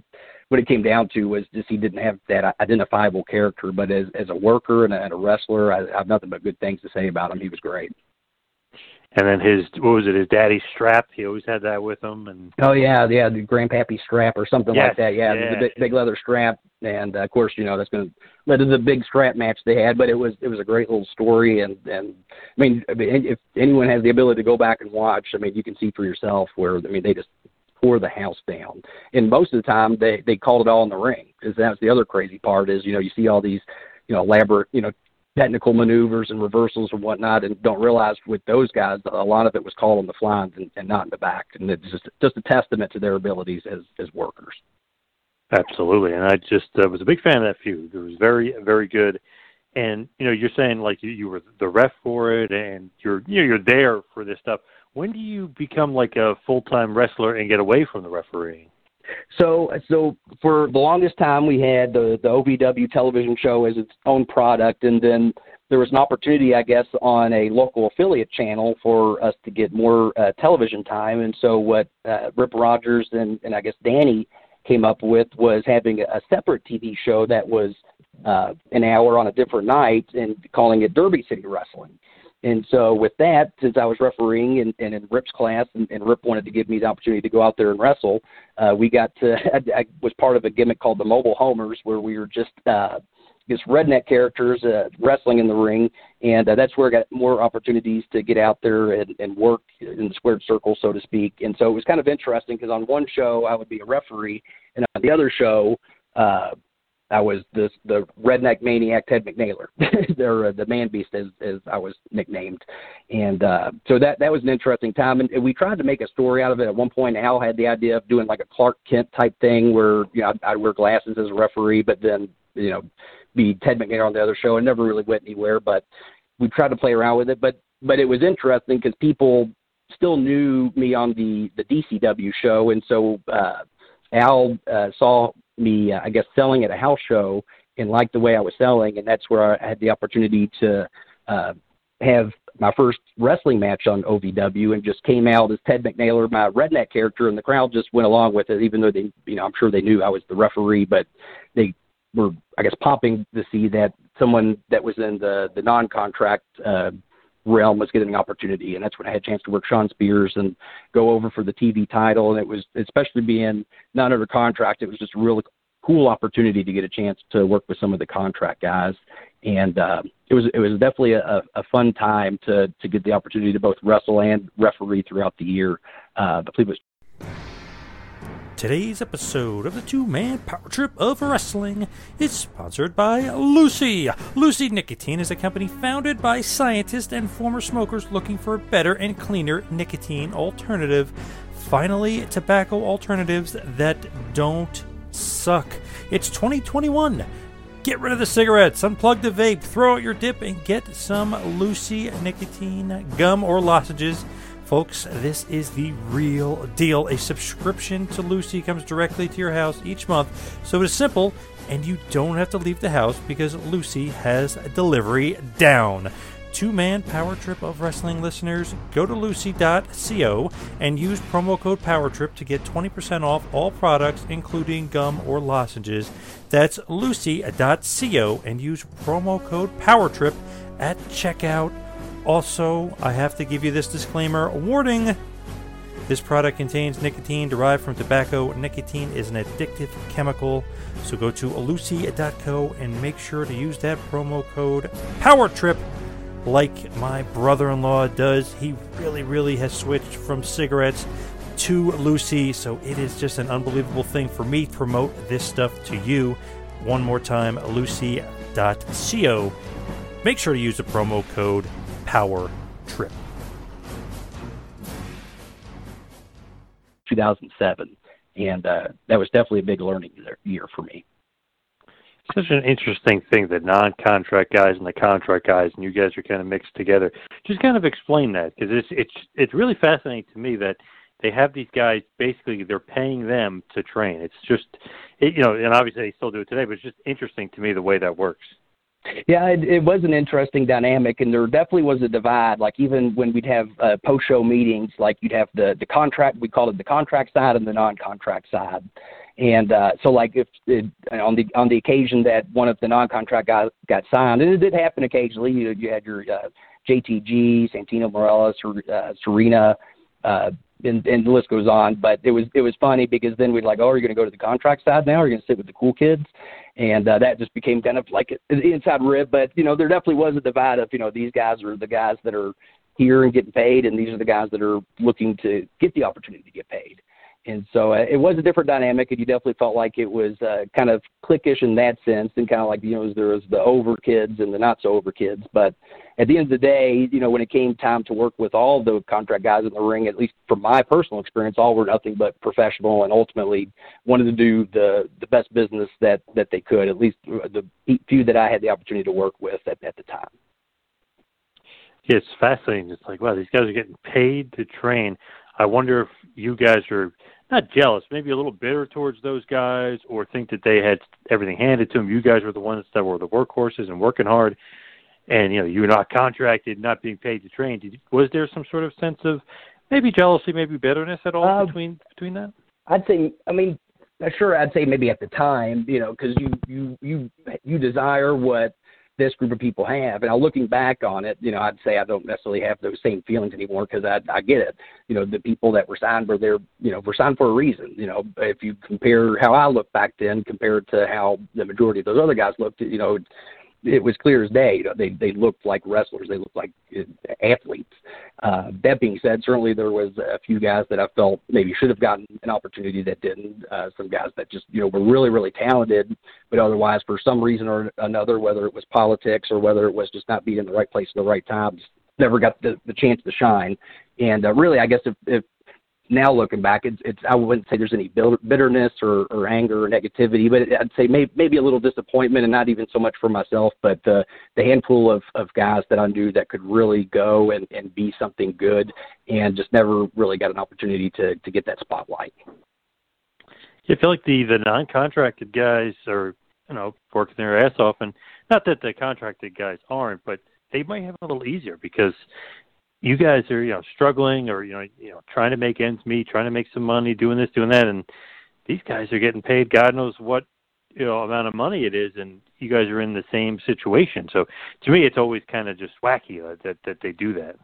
S5: what it came down to was just he didn't have that identifiable character. But as as a worker and a, and a wrestler, I, I have nothing but good things to say about him. He was great.
S6: And then his what was it? His daddy's strap. He always had that with him. And
S5: Oh yeah, yeah, the grandpappy strap or something
S6: Yes,
S5: like that. Yeah,
S6: yeah.
S5: the big, big leather strap, and uh, of course, you know that's going to led to the big strap match they had. But it was it was a great little story, and and I mean, I mean, if anyone has the ability to go back and watch, I mean, you can see for yourself where I mean they just tore the house down. And most of the time, they they called it all in the ring because that's the other crazy part is you know you see all these you know elaborate you know technical maneuvers and reversals and whatnot, and don't realize with those guys, a lot of it was called on the fly and, and not in the back, and it's just just a testament to their abilities as as workers.
S6: absolutely. And I just uh, was a big fan of that feud. It was very very good. And you know, you're saying like you, you were the ref for it, and you're you know, you're there for this stuff. When do you become like a full time wrestler and get away from the refereeing?
S5: So, so for the longest time, we had the the OVW television show as its own product, and then there was an opportunity, I guess, on a local affiliate channel for us to get more uh, television time. And so, what uh, Rip Rogers and and I guess Danny came up with was having a separate TV show that was uh, an hour on a different night and calling it Derby City Wrestling. And so with that, since I was refereeing and, and in Rip's class, and, and Rip wanted to give me the opportunity to go out there and wrestle, uh, we got to. (laughs) I, I was part of a gimmick called the Mobile Homers, where we were just uh, just redneck characters uh, wrestling in the ring, and uh, that's where I got more opportunities to get out there and, and work in the squared circle, so to speak. And so it was kind of interesting because on one show I would be a referee, and on the other show. Uh, I was the the redneck maniac Ted McNailer, (laughs) or uh, the man beast as as I was nicknamed, and uh, so that that was an interesting time. And, and we tried to make a story out of it. At one point, Al had the idea of doing like a Clark Kent type thing, where you know I'd, I'd wear glasses as a referee, but then you know be Ted McNailer on the other show. It never really went anywhere, but we tried to play around with it. But but it was interesting because people still knew me on the the DCW show, and so uh, Al uh, saw me, uh, I guess, selling at a house show and liked the way I was selling, and that's where I had the opportunity to uh, have my first wrestling match on OVW, and just came out as Ted McNailer, my redneck character, and the crowd just went along with it, even though they, you know, I'm sure they knew I was the referee, but they were, I guess, popping to see that someone that was in the the non-contract. Uh, realm was getting an opportunity and that's when I had a chance to work Shawn Spears and go over for the TV title and it was especially being not under contract it was just a really cool opportunity to get a chance to work with some of the contract guys. And uh, it was it was definitely a, a fun time to to get the opportunity to both wrestle and referee throughout the year. Uh, I believe it was
S1: Today's episode of the Two Man Power Trip of Wrestling is sponsored by Lucy. Lucy Nicotine is a company founded by scientists and former smokers looking for a better and cleaner nicotine alternative. Finally, tobacco alternatives that don't suck. It's 2021. Get rid of the cigarettes, unplug the vape, throw out your dip, and get some Lucy nicotine gum or lozenges. Folks, this is the real deal. A subscription to Lucy comes directly to your house each month, so it's simple, and you don't have to leave the house because Lucy has delivery down two man power trip of wrestling listeners, go to lucy.co and use promo code POWERTRIP to get 20% off all products, including gum or lozenges. That's lucy.co and use promo code POWERTRIP at checkout. Also, I have to give you this disclaimer warning. This product contains nicotine derived from tobacco. Nicotine is an addictive chemical. So go to lucy.co and make sure to use that promo code POWERTRIP like my brother in law does. He really, really has switched from cigarettes to Lucy, so it is just an unbelievable thing for me to promote this stuff to you. One more time, lucy.co. Make sure to use the promo code POWERTRIP.
S5: 2007, and uh, that was definitely a big learning year for me.
S6: Such an interesting thing the non-contract guys and the contract guys and you guys are kind of mixed together. Just kind of explain that because it's it's it's really fascinating to me that they have these guys basically they're paying them to train. It's just it, you know and obviously they still do it today but it's just interesting to me the way that works
S5: yeah, it, it was an interesting dynamic, and there definitely was a divide. Like even when we'd have uh, post-show meetings, like you'd have the the contract, we called it the contract side and the non-contract side, and uh, so, like, if it, on the on the occasion that one of the non-contract guys got signed, and it did happen occasionally, you, you had your uh, JTG, Santino Ser, uh, Serena, uh, and, and the list goes on. But it was it was funny because then we'd like, oh, are you going to go to the contract side now? Are you going to sit with the cool kids? And uh, that just became kind of like inside rib. But you know, there definitely was a divide of you know these guys are the guys that are here and getting paid, and these are the guys that are looking to get the opportunity to get paid and so uh, it was a different dynamic, and you definitely felt like it was uh, kind of cliquish in that sense, and kind of like you know there was the over kids and the not so over kids. But at the end of the day, you know when it came time to work with all the contract guys in the ring, at least from my personal experience, all were nothing but professional, and ultimately wanted to do the the best business that that they could. At least the few that I had the opportunity to work with at at the time.
S6: It's fascinating. It's like wow, these guys are getting paid to train. I wonder if you guys are not jealous, maybe a little bitter towards those guys, or think that they had everything handed to them. You guys were the ones that were the workhorses and working hard, and you know you're not contracted, not being paid to train. Did, was there some sort of sense of maybe jealousy, maybe bitterness at all uh, between between that?
S5: I'd say, I mean, sure, I'd say maybe at the time, you know, because you you you you desire what this group of people have. And now looking back on it, you know, I'd say I don't necessarily have those same feelings anymore because I, I get it. You know, the people that were signed were there, you know, were signed for a reason. You know, if you compare how I looked back then compared to how the majority of those other guys looked, you know, it was clear as day. You know, they they looked like wrestlers. They looked like uh, athletes. Uh, that being said, certainly there was a few guys that I felt maybe should have gotten an opportunity that didn't. Uh, some guys that just you know were really really talented, but otherwise for some reason or another, whether it was politics or whether it was just not being in the right place at the right time, just never got the, the chance to shine. And uh, really, I guess if, if now looking back, it's, it's I wouldn't say there's any bitterness or, or anger or negativity, but I'd say maybe, maybe a little disappointment, and not even so much for myself, but uh, the handful of, of guys that I knew that could really go and, and be something good, and just never really got an opportunity to to get that spotlight.
S6: I feel like the the non-contracted guys are you know working their ass off, and not that the contracted guys aren't, but they might have it a little easier because you guys are you know struggling or you know you know trying to make ends meet, trying to make some money, doing this, doing that, and these guys are getting paid God knows what you know amount of money it is, and you guys are in the same situation. So to me, it's always kind of just wacky uh, that that they do that.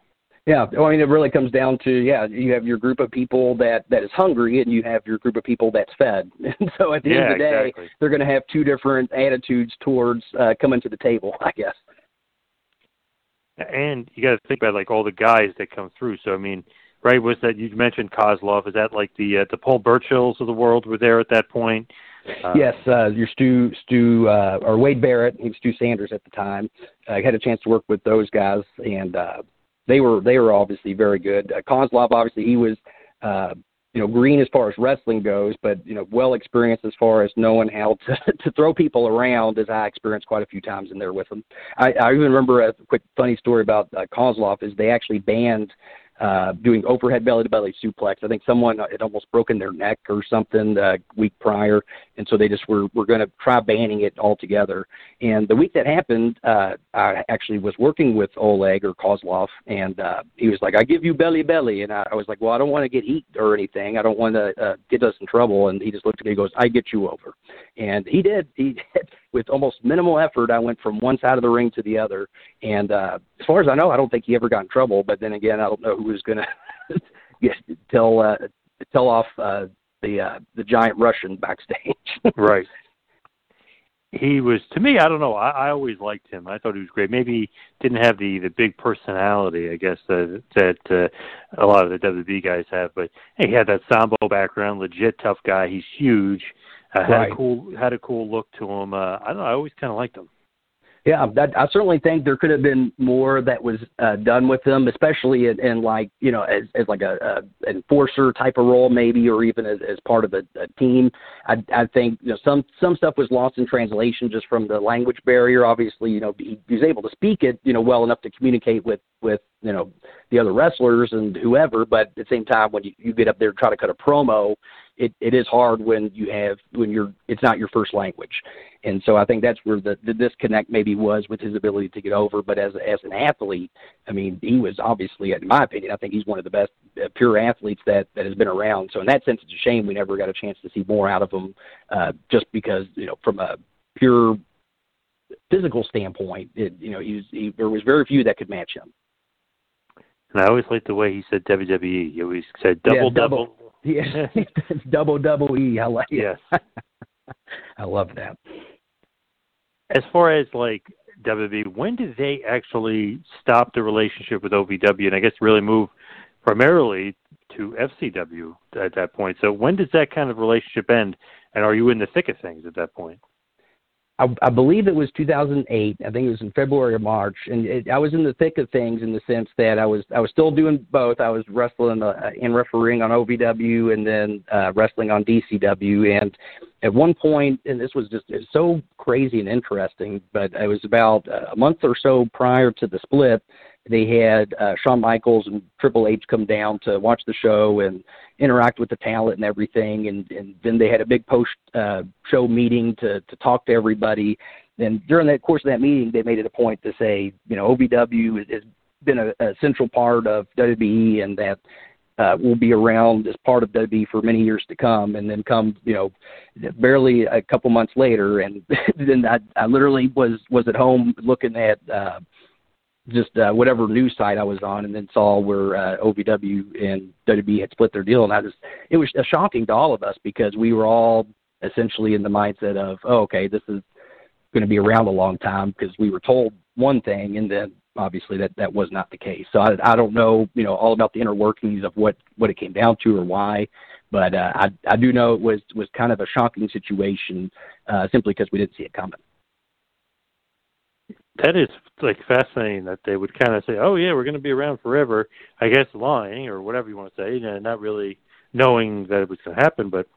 S5: Yeah, I mean, it really comes down to yeah, you have your group of people that that is hungry, and you have your group of people that's fed. (laughs) And so at the
S6: yeah,
S5: end of the day,
S6: exactly.
S5: they're going to have two different attitudes towards uh, coming to the table, (laughs) I guess
S6: and you got to think about like all the guys that come through. So I mean, right? Was that you mentioned Kozlov? Is that like the uh, the Paul Burchills of the world were there at that point?
S5: Uh, yes, uh, your Stu Stu uh, or Wade Barrett. He was Stu Sanders at the time. I had a chance to work with those guys, and uh, they were they were obviously very good. Uh, Kozlov, obviously, he was. Uh, you know, green as far as wrestling goes, but you know, well experienced as far as knowing how to (laughs) to throw people around, as I experienced quite a few times in there with them. I, I even remember a quick funny story about uh, Kozlov is they actually banned uh, doing overhead belly to belly suplex. I think someone had almost broken their neck or something the week prior, and so they just were were going to try banning it altogether. And the week that happened, uh, I actually was working with Oleg or Kozlov, and uh, he was like, "I give you belly belly," and I, I was like, "Well, I don't want to get heat or anything. I don't want to uh, get us in trouble." And he just looked at me and goes, "I get you over," and he did. He (laughs) did. with almost minimal effort. I went from one side of the ring to the other, and uh, as far as I know, I don't think he ever got in trouble. But then again, I don't know who was going (laughs) to tell uh, tell off uh, the uh, the giant Russian backstage. (laughs)
S6: right. He was to me. I don't know. I, I always liked him. I thought he was great. Maybe he didn't have the the big personality, I guess that that uh, a lot of the WWE guys have. But hey, he had that sambo background, legit tough guy. He's huge. Uh, had
S5: Right.
S6: a cool had a cool look to him. Uh, I don't know. I always kind of liked him.
S5: Yeah, that, I certainly think there could have been more that was uh, done with them, especially in, in like you know as, as like a, a enforcer type of role, maybe, or even as, as part of a, a team. I, I think you know some some stuff was lost in translation just from the language barrier. Obviously, you know he, he was able to speak it you know well enough to communicate with with you know the other wrestlers and whoever, but at the same time when you, you get up there and try to cut a promo, it, it is hard when you have when you're it's not your first language. And so I think that's where the, the disconnect maybe was with his ability to get over. But as as an athlete, I mean, he was obviously, in my opinion, I think he's one of the best uh, pure athletes that that has been around. So in that sense, it's a shame we never got a chance to see more out of him, uh, just because you know from a pure physical standpoint, it, you know, he was he, there was very few that could match him.
S6: And I always liked the way he said WWE. He always said double
S5: Yeah,
S6: double.
S5: double. Yeah, (laughs) double double E. I like it.
S6: Yes. (laughs)
S5: I love that.
S6: As far as like WB, when did they actually stop the relationship with OVW and I guess really move primarily to FCW at that point? So when does that kind of relationship end? And are you in the thick of things at that point?
S5: I, I believe it was 2008. I think it was in February or March, and it, I was in the thick of things in the sense that I was I was still doing both. I was wrestling uh, and refereeing on OVW, and then uh, wrestling on DCW. And at one point, and this was just so crazy and interesting, but it was about uh, a month or so prior to the split. They had uh, Shawn Michaels and Triple H come down to watch the show and interact with the talent and everything. And, and then they had a big post uh, show meeting to, to talk to everybody. And during that course of that meeting, they made it a point to say, you know, OVW has- has been a, a central part of WWE and that uh, will be around as part of WWE for many years to come. And then come, you know, barely a couple months later, and (laughs) then I, I literally was was at home looking at uh, just uh, whatever news site I was on, and then saw where uh, OVW and WWE had split their deal, and I just it was shocking to all of us because we were all essentially in the mindset of, oh, okay, this is going to be around a long time because we were told one thing, and then obviously that that was not the case. So I, I don't know, you know, all about the inner workings of what what it came down to or why, but uh, I I do know it was was kind of a shocking situation uh, simply because we didn't see it coming.
S6: That is like fascinating that they would kind of say, "Oh yeah, we're going to be around forever." I guess lying or whatever you want to say, and not really knowing that it was going to happen. But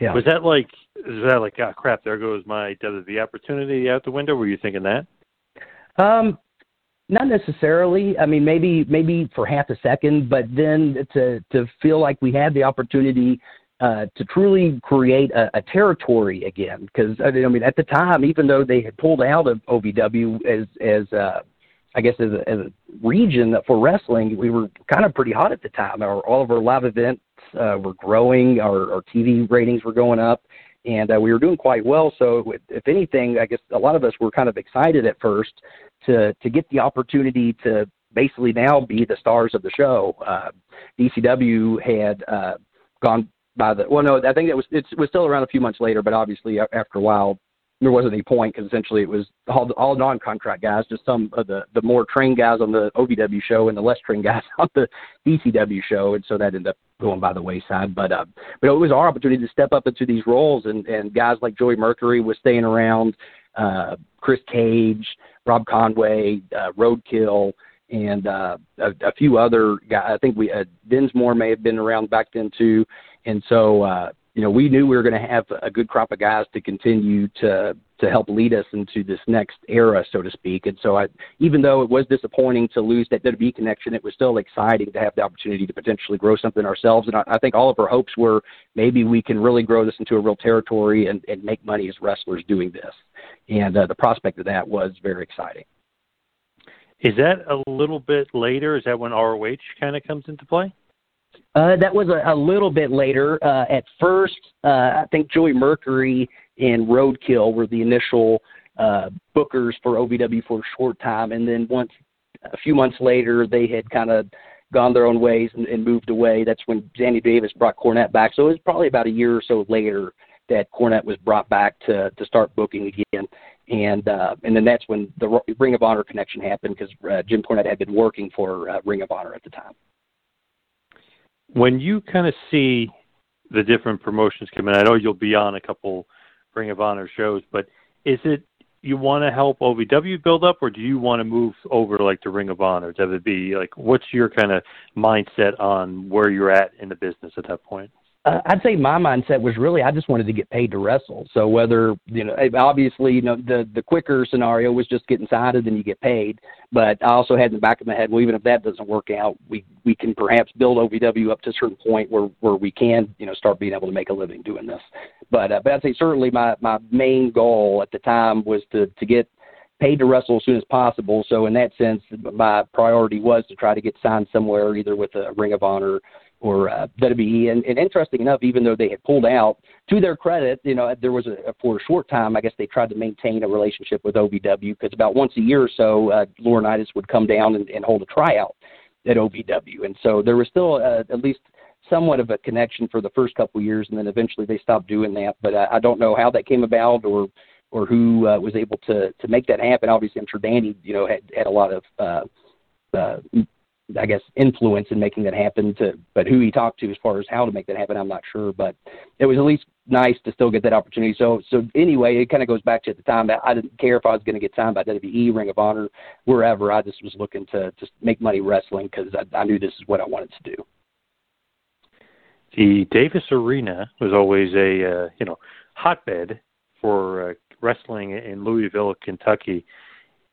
S5: Yeah.
S6: was that like, was that like, oh crap, there goes my WWE opportunity out the window? Were you thinking that?
S5: Um, not necessarily. I mean, maybe maybe for half a second, but then to to feel like we had the opportunity uh, to truly create a, a territory again. Because I mean, at the time, even though they had pulled out of OVW as as uh, I guess as a, as a region for wrestling, we were kind of pretty hot at the time. Our, all of our live events uh, were growing. Our, our TV ratings were going up and uh, we were doing quite well. So, if- anything, I guess a lot of us were kind of excited at first to to get the opportunity to basically now be the stars of the show. Uh, DCW had uh, gone by the well, no, I think it was it was still around a few months later, but obviously after a while. There wasn't any point because essentially it was all all non-contract guys, just some of the the more trained guys on the OVW show and the less trained (laughs) guys on the DCW show, and so that ended up going by the wayside. But uh, but it was our opportunity to step up into these roles, and and guys like Joey Mercury was staying around, uh, Chris Cage, Rob Conway, uh, Roadkill, and uh, a, a few other guys. I think we uh, Dinsmore may have been around back then too, and so uh, you know we knew we were going to have a good crop of guys to continue to to help lead us into this next era, so to speak. And so I, even though it was disappointing to lose that WWE connection, it was still exciting to have the opportunity to potentially grow something ourselves. And I, I think all of our hopes were maybe we can really grow this into a real territory and, and make money as wrestlers doing this. And uh, the prospect of that was very exciting.
S1: Is that a little bit later? Is that when ROH kind of comes into play?
S5: Uh, that was a, a little bit later. Uh, at first, uh, I think Joey Mercury and Roadkill were the initial uh, bookers for OVW for a short time, and then once a few months later, they had kind of gone their own ways and, and moved away. That's when Danny Davis brought Cornette back. So it was probably about a year or so later that Cornette was brought back to to start booking again and uh, and then that's when the Ring of Honor connection happened because uh, Jim Cornette had been working for Ring of Honor at the time.
S1: When you kind of see the different promotions come in, I know you'll be on a couple Ring of Honor shows, but is it you want to help OVW build up, or do you want to move over like to Ring of Honor? It be like what's your kind of mindset on where you're at in the business at that point?
S5: Uh, I'd say my mindset was really I just wanted to get paid to wrestle. So whether you know, obviously, you know, the the quicker scenario was just getting signed and then you get paid. But I also had in the back of my head, well, even if that doesn't work out, we we can perhaps build OVW up to a certain point where where we can, you know, start being able to make a living doing this. But uh, but I'd say certainly my my main goal at the time was to to get paid to wrestle as soon as possible. So in that sense, my priority was to try to get signed somewhere, either with a Ring of Honor or uh, WWE. And, and interesting enough, even though they had pulled out, to their credit, you know, there was a for a short time, I guess they tried to maintain a relationship with OVW because about once a year or so, uh, Laurinaitis would come down and, and hold a tryout at OVW, and so there was still uh, at least somewhat of a connection for the first couple years, and then eventually they stopped doing that. But I, I don't know how that came about or or who uh, was able to to make that happen. Obviously, I'm sure Danny, you know, had had a lot of uh, uh, I guess influence in making that happen. To but who he talked to as far as how to make that happen, I'm not sure. But it was at least nice to still get that opportunity. So so anyway, it kind of goes back to the time that I didn't care if I was going to get signed by WWE, Ring of Honor, wherever. I just was looking to just make money wrestling because I, I knew this is what I wanted to do.
S1: The Davis Arena was always a uh, you know hotbed for uh, wrestling in Louisville, Kentucky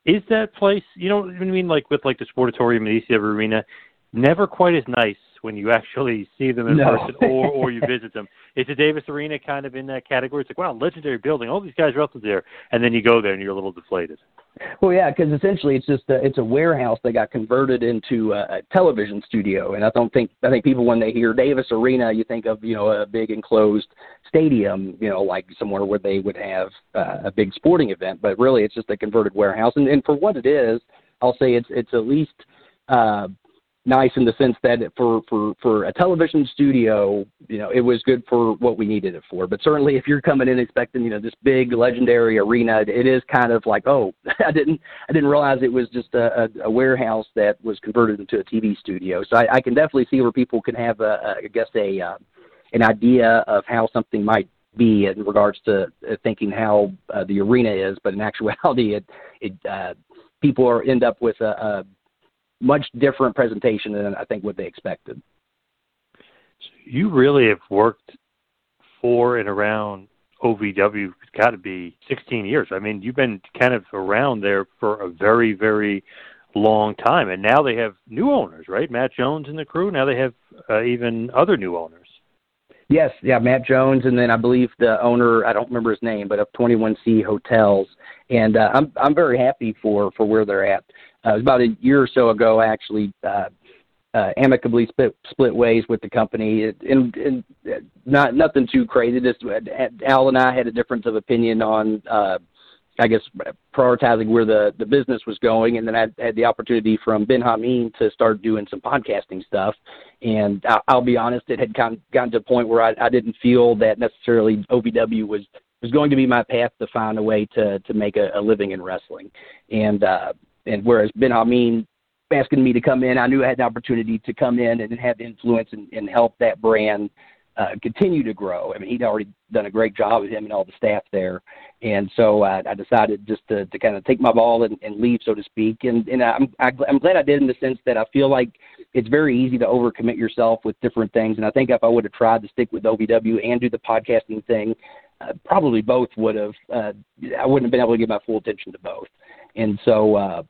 S1: is that place you know what I mean like with like the Sportatorium and the ECW Arena never quite as nice when you actually see them in no. person or or you (laughs) visit them. Is the Davis Arena kind of in that category? It's like wow, legendary building. All these guys wrestled there, and then you go there and you're a little deflated.
S5: Well, yeah, because essentially it's just a, it's a warehouse that got converted into a, a television studio, and I don't think I think people when they hear Davis Arena, you think of you know a big enclosed stadium, you know, like somewhere where they would have uh, a big sporting event, but really it's just a converted warehouse, and, and for what it is, I'll say it's it's at least uh, nice in the sense that for for for a television studio, you know, it was good for what we needed it for. But certainly, if you're coming in expecting, you know, this big legendary arena, it is kind of like, oh, (laughs) I didn't I didn't realize it was just a, a, a warehouse that was converted into a TV studio. So I, I can definitely see where people can have, a, a I guess, a uh, an idea of how something might be in regards to uh, thinking how uh, the arena is, but in actuality, (laughs) it it uh, people are end up with a, a much different presentation than I think what they expected.
S1: So you really have worked for and around OVW. It's got to be 16 years. I mean, you've been kind of around there for a very, very long time, and now they have new owners, right? Matt Jones and the crew. Now they have uh, even other new owners.
S5: Yes, yeah, Matt Jones, and then I believe the owner, I don't remember his name, but of 21C Hotels, and uh, I'm I'm very happy for for where they're at. Uh, it was about a year or so ago, I actually uh, uh, amicably split split ways with the company, and, and not nothing too crazy. Just uh, Al and I had a difference of opinion on, uh, I guess, prioritizing where the the business was going, and then I had the opportunity from Ben Hameen to start doing some podcasting stuff. And I'll be honest, it had of gotten to a point where I, I didn't feel that necessarily OVW was was going to be my path to find a way to to make a, a living in wrestling. And uh, and whereas Ben Hameen asking me to come in, I knew I had the opportunity to come in and have influence and, and help that brand uh, continue to grow. I mean, he'd already done a great job with him and all the staff there, and so uh, I decided just to, to kind of take my ball and, and leave, so to speak. And and I'm I, I'm glad I did in the sense that I feel like it's very easy to overcommit yourself with different things. And I think if I would have tried to stick with OVW and do the podcasting thing, uh, probably both would have. Uh, I wouldn't have been able to give my full attention to both. And so, uh,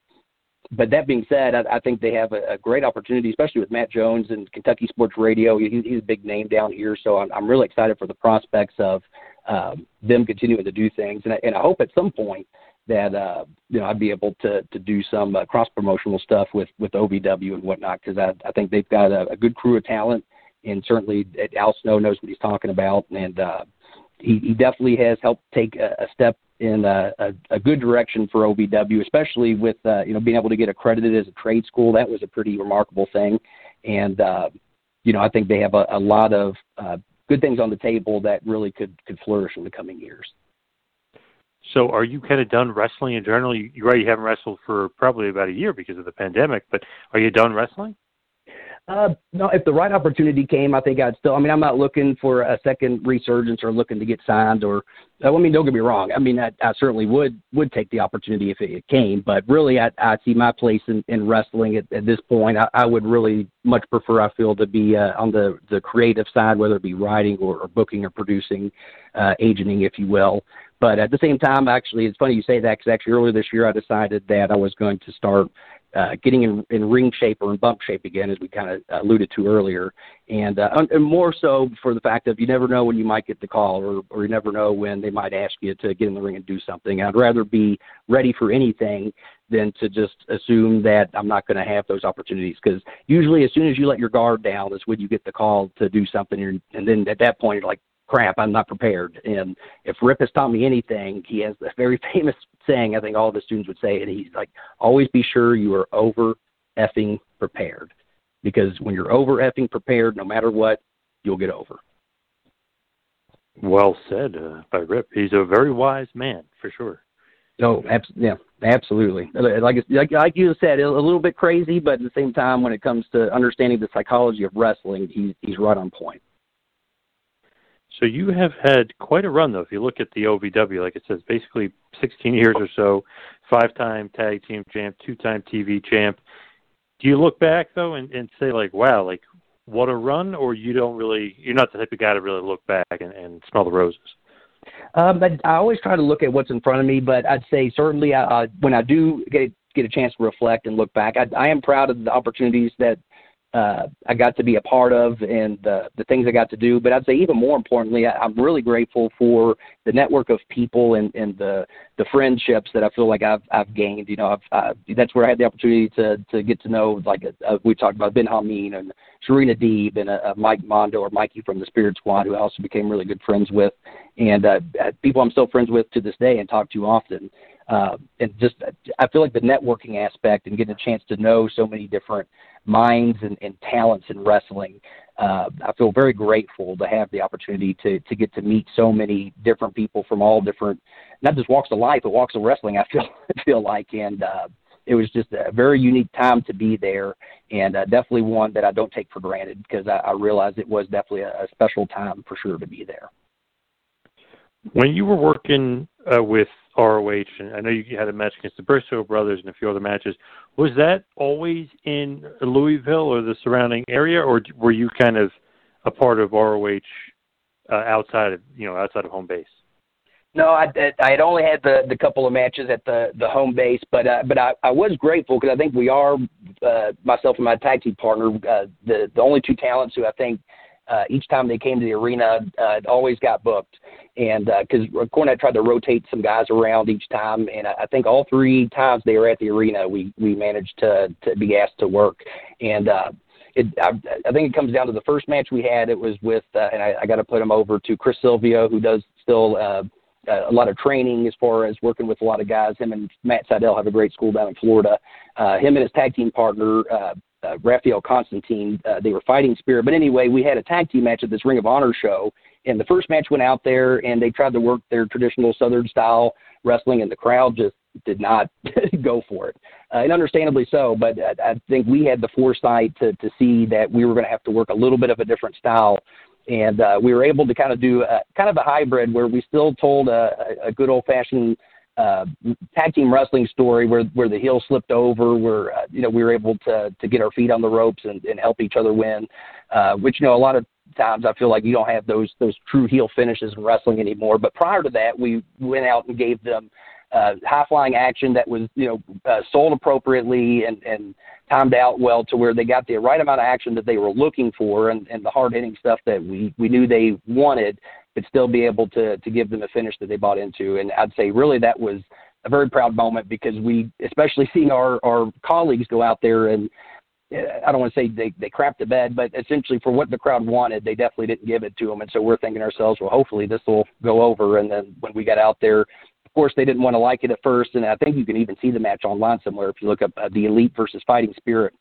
S5: but that being said, I, I think they have a, a great opportunity, especially with Matt Jones and Kentucky Sports Radio. He, he's a big name down here, so I'm, I'm really excited for the prospects of um, them continuing to do things. And I, and I hope at some point that uh, you know I'd be able to to do some uh, cross promotional stuff with with OVW and whatnot because I I think they've got a, a good crew of talent and certainly Al Snow knows what he's talking about and uh, he, he definitely has helped take a, a step in a, a, a good direction for OVW, especially with uh, you know being able to get accredited as a trade school. That was a pretty remarkable thing, and uh, you know I think they have a, a lot of uh, good things on the table that really could could flourish in the coming years.
S6: So, are you kind of done wrestling in general? You, you already haven't wrestled for probably about a year because of the pandemic, but are you done wrestling?
S5: Uh, no, if the right opportunity came, I think I'd still. I mean, I'm not looking for a second resurgence or looking to get signed. Or, uh, I mean, don't get me wrong. I mean, I, I certainly would would take the opportunity if it, came. But really, I, I see my place in, in wrestling at, at this point. I, I would really much prefer, I feel, to be uh, on the the creative side, whether it be writing or, or booking or producing, uh, agenting, if you will. But at the same time, actually, it's funny you say that because actually earlier this year I decided that I was going to start uh, getting in, in ring shape or in bump shape again, as we kind of alluded to earlier, and, uh, and more so for the fact of you never know when you might get the call, or, or you never know when they might ask you to get in the ring and do something. I'd rather be ready for anything than to just assume that I'm not going to have those opportunities. Because usually, as soon as you let your guard down, is when you get the call to do something, and, and then at that point, you're like, crap, I'm not prepared. And if Rip has taught me anything, he has a very (laughs) famous saying I think all the students would say, and he's like, always be sure you are over effing prepared. Because when you're over effing prepared, no matter what, you'll get over.
S6: Well said uh, by Rip. He's a very wise man, for sure.
S5: No, abs- yeah, absolutely. Like, like like you said, a little bit crazy, but at the same time, when it comes to understanding the psychology of wrestling, he's he's right on point.
S6: So you have had quite a run, though. If you look at the OVW, like it says, basically 16 years or so, five-time tag team champ, two-time TV champ. Do you look back though and, and say like, wow, like what a run, or you don't really, you're not the type of guy to really look back and, and smell the roses?
S5: Um, I, I always try to look at what's in front of me, but I'd say certainly I, uh, when I do get get a chance to reflect and look back, I, I am proud of the opportunities that uh, I got to be a part of and the, the things I got to do. But I'd say even more importantly, I, I'm really grateful for the network of people and, and the the friendships that I feel like I've I've gained. You know, I've, uh, that's where I had the opportunity to to get to know like a, uh, we talked about Ben Hameen and Serena Deeb and a, a Mike Mondo or Mikey from the Spirit Squad, who I also became really good friends with, and uh, people I'm still friends with to this day and talk to often. Uh, and just I feel like the networking aspect and getting a chance to know so many different minds and, and talents in wrestling. Uh, I feel very grateful to have the opportunity to to get to meet so many different people from all different, not just walks of life, but walks of wrestling. I (laughs) feel feel like, and uh, it was just a very unique time to be there, and uh, definitely one that I don't take for granted because I, I realize it was definitely a, a special time for sure to be there.
S6: When you were working uh, with ROH, and I know you had a match against the Briscoe brothers and a few other matches. Was that always in Louisville or the surrounding area, or were you kind of a part of ROH uh, outside of you know outside of home base?
S5: No, I, I had only had the the couple of matches at the the home base, but uh, but I, I was grateful because I think we are uh, myself and my tag team partner uh, the the only two talents who I think uh, each time they came to the arena, uh, always got booked. And because uh, Cornette tried to rotate some guys around each time, and I, I think all three times they were at the arena, we we managed to to be asked to work. And uh, it, I, I think it comes down to the first match we had. It was with, uh, and I, I got to put him over to Chris Silvio, who does still. Uh, a lot of training as far as working with a lot of guys. Him and Matt Seidel have a great school down in Florida. Uh, him and his tag team partner, uh, uh, Raphael Constantine. Uh, they were fighting spirit. But anyway, we had a tag team match at this Ring of Honor show. And the first match went out there and they tried to work their traditional Southern style wrestling, and the crowd just did not (laughs) go for it. Uh, and understandably so, but I, I think we had the foresight to, to see that we were going to have to work a little bit of a different style and uh, we were able to kind of do a, kind of a hybrid where we still told a, a good old fashioned uh, tag team wrestling story where where the heel slipped over, where uh, you know we were able to to get our feet on the ropes and, and help each other win, uh, which you know a lot of times I feel like you don't have those those true heel finishes in wrestling anymore. But prior to that, we went out and gave them uh, high flying action that was you know uh, sold appropriately and and timed out well to where they got the right amount of action that they were looking for and, and the hard hitting stuff that we we knew they wanted, but still be able to to give them a finish that they bought into. And I'd say really that was a very proud moment because we, especially seeing our our colleagues go out there and I don't want to say they they crapped the bed, but essentially for what the crowd wanted, they definitely didn't give it to them. And so we're thinking ourselves, well, hopefully this will go over. And then when we got out there, of course they didn't want to like it at first, and I think you can even see the match online somewhere if you look up uh, the Elite versus Fighting Spirit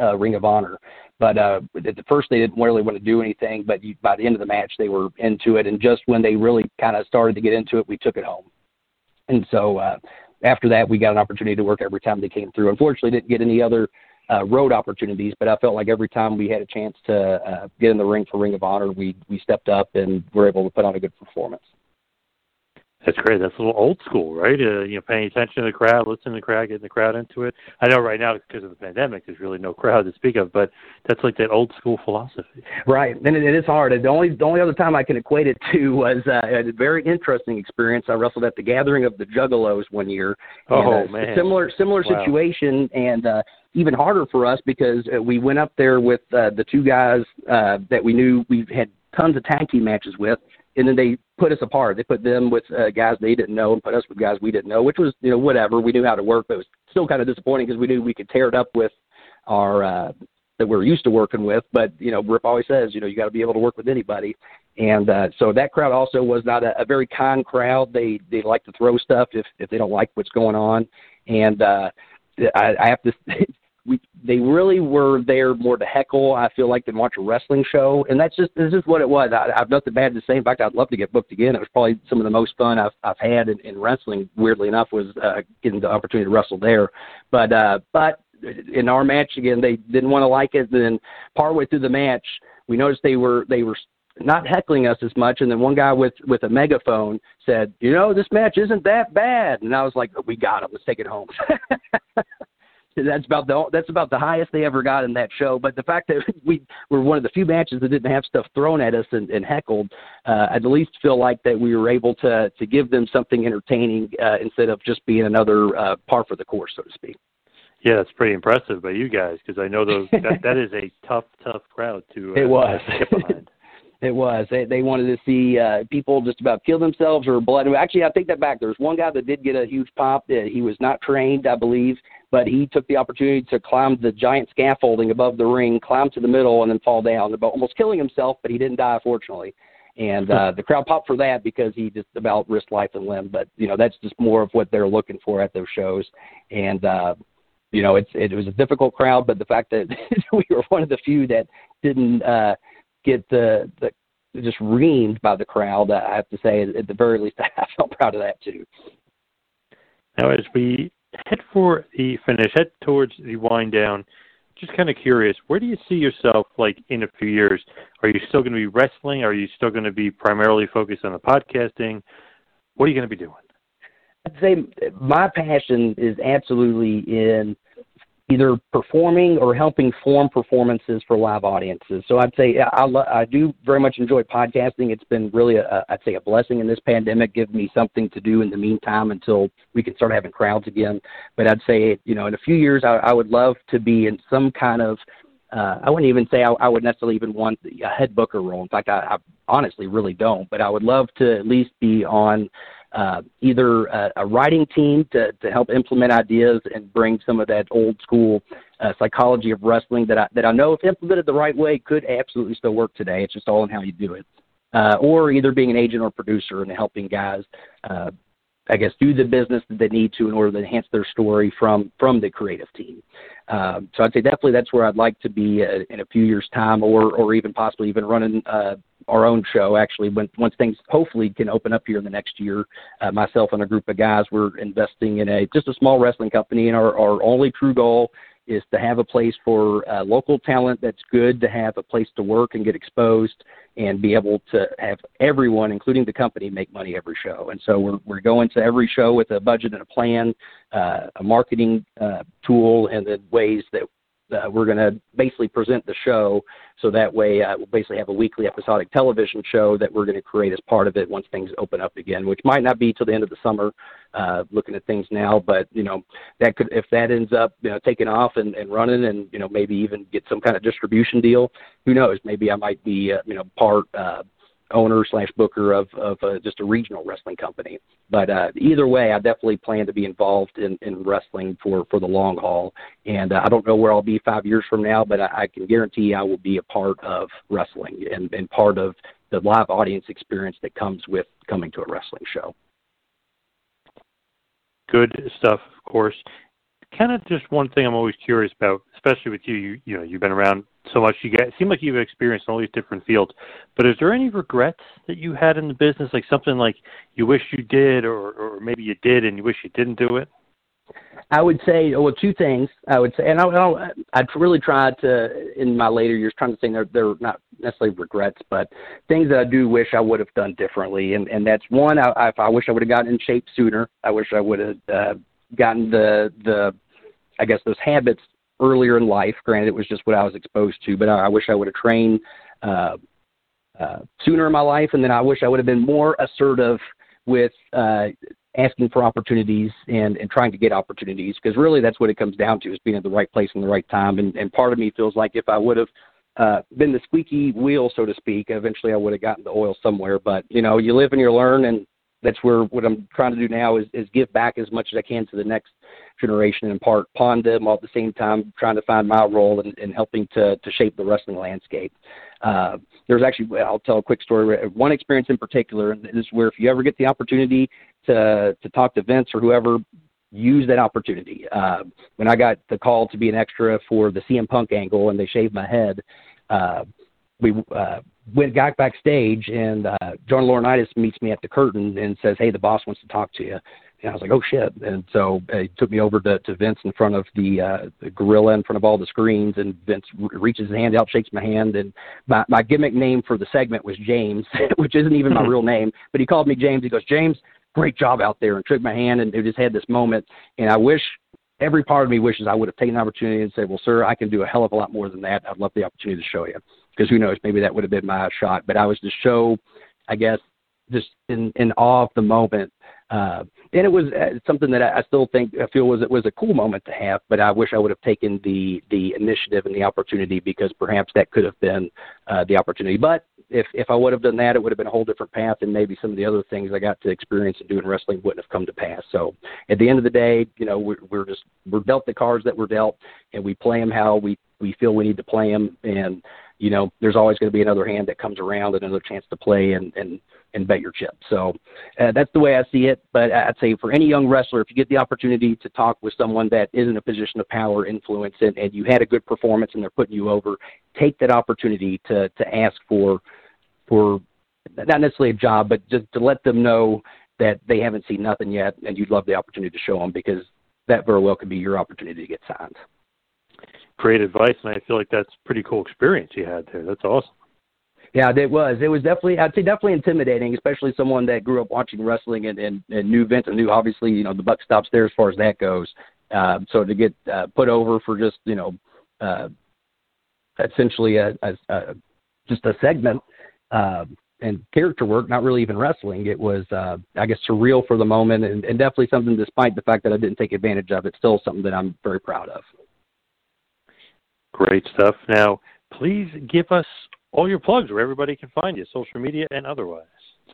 S5: uh, Ring of Honor. But uh, at the first they didn't really want to do anything, but you, by the end of the match they were into it. And just when they really kind of started to get into it, we took it home. And so uh, after that, we got an opportunity to work every time they came through. Unfortunately, didn't get any other uh, road opportunities, but I felt like every time we had a chance to uh, get in the ring for Ring of Honor, we we stepped up and were able to put on a good performance.
S6: That's great. That's a little old school, right? Uh, you know, paying attention to the crowd, listening to the crowd, getting the crowd into it. I know right now because of the pandemic, there's really no crowd to speak of, but that's like that old school philosophy.
S5: Right, and it, it is hard. The only the only other time I can equate it to was uh, a very interesting experience. I wrestled at the Gathering of the Juggalos one year.
S6: Oh
S5: uh,
S6: man,
S5: similar similar
S6: wow.
S5: situation, and uh, even harder for us because uh, we went up there with uh, the two guys uh, that we knew we had tons of tag team matches with and then they put us apart. They put them with uh, guys they didn't know and put us with guys we didn't know, which was you know whatever. We knew how to work, but it was still kind of disappointing because we knew we could tear it up with our uh, that we're used to working with. But you know, Rip always says you know you got to be able to work with anybody, and uh, so that crowd also was not a, a very kind crowd. They they like to throw stuff if if they don't like what's going on, and uh, I, I have to (laughs) we they really were there more to heckle. I feel like than watch a wrestling show, and that's just this is what it was. I, I've nothing bad to say. In fact, I'd love to get booked again. It was probably some of the most fun I've I've had in, in wrestling. Weirdly enough, was uh, getting the opportunity to wrestle there. But uh, but in our match again, they didn't want to like it. Then partway through the match, we noticed they were they were not heckling us as much. And then one guy with with a megaphone said, "You know, this match isn't that bad." And I was like, "We got it. Let's take it home." (laughs) that's about the that's about the highest they ever got in that show. But the fact that (laughs) we were one of the few matches that didn't have stuff thrown at us and, and heckled, uh, at least feel like that we were able to to give them something entertaining uh, instead of just being another uh, par for the course, so to speak.
S6: Yeah, that's pretty impressive by you guys because I know those (laughs) that, that is a tough, tough crowd to. Uh,
S5: it was.
S6: Get behind. (laughs)
S5: It was. They they wanted to see uh, people just about kill themselves or blood. Actually, I take that back. There was one guy that did get a huge pop. That he was not trained, I believe, but he took the opportunity to climb the giant scaffolding above the ring, climb to the middle, and then fall down, almost killing himself. But he didn't die, fortunately. And uh, the crowd popped for that because he just about risked life and limb. But you know, that's just more of what they're looking for at those shows. And uh, you know, it's it was a difficult crowd, but the fact that (laughs) we were one of the few that didn't. uh get the the just reamed by the crowd. I have to say, at the very least, (laughs) I felt proud of that too.
S6: Now, as we head for the finish, head towards the wind down, just kind of curious, where do you see yourself like in a few years? Are you still going to be wrestling? Are you still going to be primarily focused on the podcasting? What are you going to be doing?
S5: I'd say my passion is absolutely in either performing or helping form performances for live audiences. So I'd say I, I do very much enjoy podcasting. It's been really, I'd say, a blessing in this pandemic, giving me something to do in the meantime until we can start having crowds again. But I'd say, you know, in a few years, I, I would love to be in some kind of uh, I wouldn't even say I, I would necessarily even want a head booker role. In fact, I, I honestly really don't. But I would love to at least be on uh, either a, a writing team to, to help implement ideas and bring some of that old school uh, psychology of wrestling that I, that I know if implemented the right way could absolutely still work today. It's just all in how you do it. Uh, or either being an agent or producer and helping guys, uh, I guess, do the business that they need to in order to enhance their story from from the creative team. Um, so I'd say definitely that's where I'd like to be uh, in a few years' time, or or even possibly even running uh, our own show. Actually, when once things hopefully can open up here in the next year, uh, myself and a group of guys we're investing in a just a small wrestling company, and our our only true goal is to have a place for uh, local talent that's good to have a place to work and get exposed and be able to have everyone, including the company, make money every show. And so we're we're going to every show with a budget and a plan, uh, a marketing uh, tool, and then ways that uh, we're going to basically present the show so that way uh, we'll basically have a weekly episodic television show that we're going to create as part of it once things open up again which might not be till the end of the summer uh, looking at things now but you know that could if that ends up you know taking off and, and running and you know maybe even get some kind of distribution deal who knows? Maybe i might be uh, you know part uh, owner slash booker of of uh, just a regional wrestling company. But uh, either way, I definitely plan to be involved in, in wrestling for for the long haul. And uh, I don't know where I'll be five years from now, but I, I can guarantee I will be a part of wrestling and, and part of the live audience experience that comes with coming to a wrestling show.
S6: Good stuff, of course. Kind of just one thing I'm always curious about, especially with you. You, you know, you've been around so much. You get it seem like you've experienced all these different fields. But is there any regrets that you had in the business, like something like you wish you did, or or maybe you did and you wish you didn't do it?
S5: I would say, well, two things. I would say, and I, I, I really tried to, in my later years, trying to say they're, they're not necessarily regrets, but things that I do wish I would have done differently. And, and that's one, I, I, I wish I would have gotten in shape sooner. I wish I would have uh, gotten the, the, I guess, those habits earlier in life. Granted, it was just what I was exposed to, but I, I wish I would have trained uh, uh, sooner in my life, and then I wish I would have been more assertive with uh, asking for opportunities and, and trying to get opportunities because really that's what it comes down to is being at the right place in the right time. And, and part of me feels like if I would have uh, been the squeaky wheel, so to speak, eventually I would have gotten the oil somewhere. But you know, you live and you learn, and that's where what I'm trying to do now is, is give back as much as I can to the next generation and part pawn them while at the same time trying to find my role in, in helping to, to shape the wrestling landscape. Uh, there's actually, I'll tell a quick story. One experience in particular, and this is where if you ever get the opportunity to, to talk to Vince or whoever, use that opportunity. Uh, when I got the call to be an extra for the CM Punk angle and they shaved my head, uh, we uh, went got backstage and uh, John Laurinaitis meets me at the curtain and says, "Hey, the boss wants to talk to you." And I was like, "Oh shit!" And so uh, he took me over to, to Vince in front of the, uh, the gorilla in front of all the screens, and Vince reaches his hand out, shakes my hand, and my my gimmick name for the segment was James, (laughs) which isn't even my (laughs) real name, but he called me James. He goes, "James, great job out there," and shook my hand, and we just had this moment, and I wish every part of me wishes I would have taken the opportunity and said, "Well, sir, I can do a hell of a lot more than that. I'd love the opportunity to show you." Because who knows, maybe that would have been my shot. But I was just so, I guess, just in in awe of the moment. Uh, and it was uh, something that I, I still think I feel was it was a cool moment to have. But I wish I would have taken the the initiative and the opportunity because perhaps that could have been uh, the opportunity. But if if I would have done that, it would have been a whole different path, and maybe some of the other things I got to experience and do in doing wrestling wouldn't have come to pass. So at the end of the day, you know, we're, we're just we're dealt the cards that we're dealt, and we play them how we we feel we need to play them, and you know, there's always going to be another hand that comes around, and another chance to play and and and bet your chip. So uh, that's the way I see it. But I'd say for any young wrestler, if you get the opportunity to talk with someone that is in a position of power, influence, and, and you had a good performance and they're putting you over, take that opportunity to to ask for for not necessarily a job, but just to let them know that they haven't seen nothing yet, and you'd love the opportunity to show them because that very well could be your opportunity to get signed
S6: great advice, and I feel like that's pretty cool experience you had there. That's awesome.
S5: Yeah, it was. It was definitely, I'd say, definitely intimidating, especially someone that grew up watching wrestling and, and, and knew Vince and knew obviously, you know, the buck stops there as far as that goes. Uh, so to get uh, put over for just, you know, uh, essentially a, a, a just a segment uh, and character work, not really even wrestling. It was, uh, I guess, surreal for the moment, and, and definitely something, despite the fact that I didn't take advantage of it, still something that I'm very proud of.
S6: Great stuff. Now, please give us all your plugs where everybody can find you, social media and otherwise.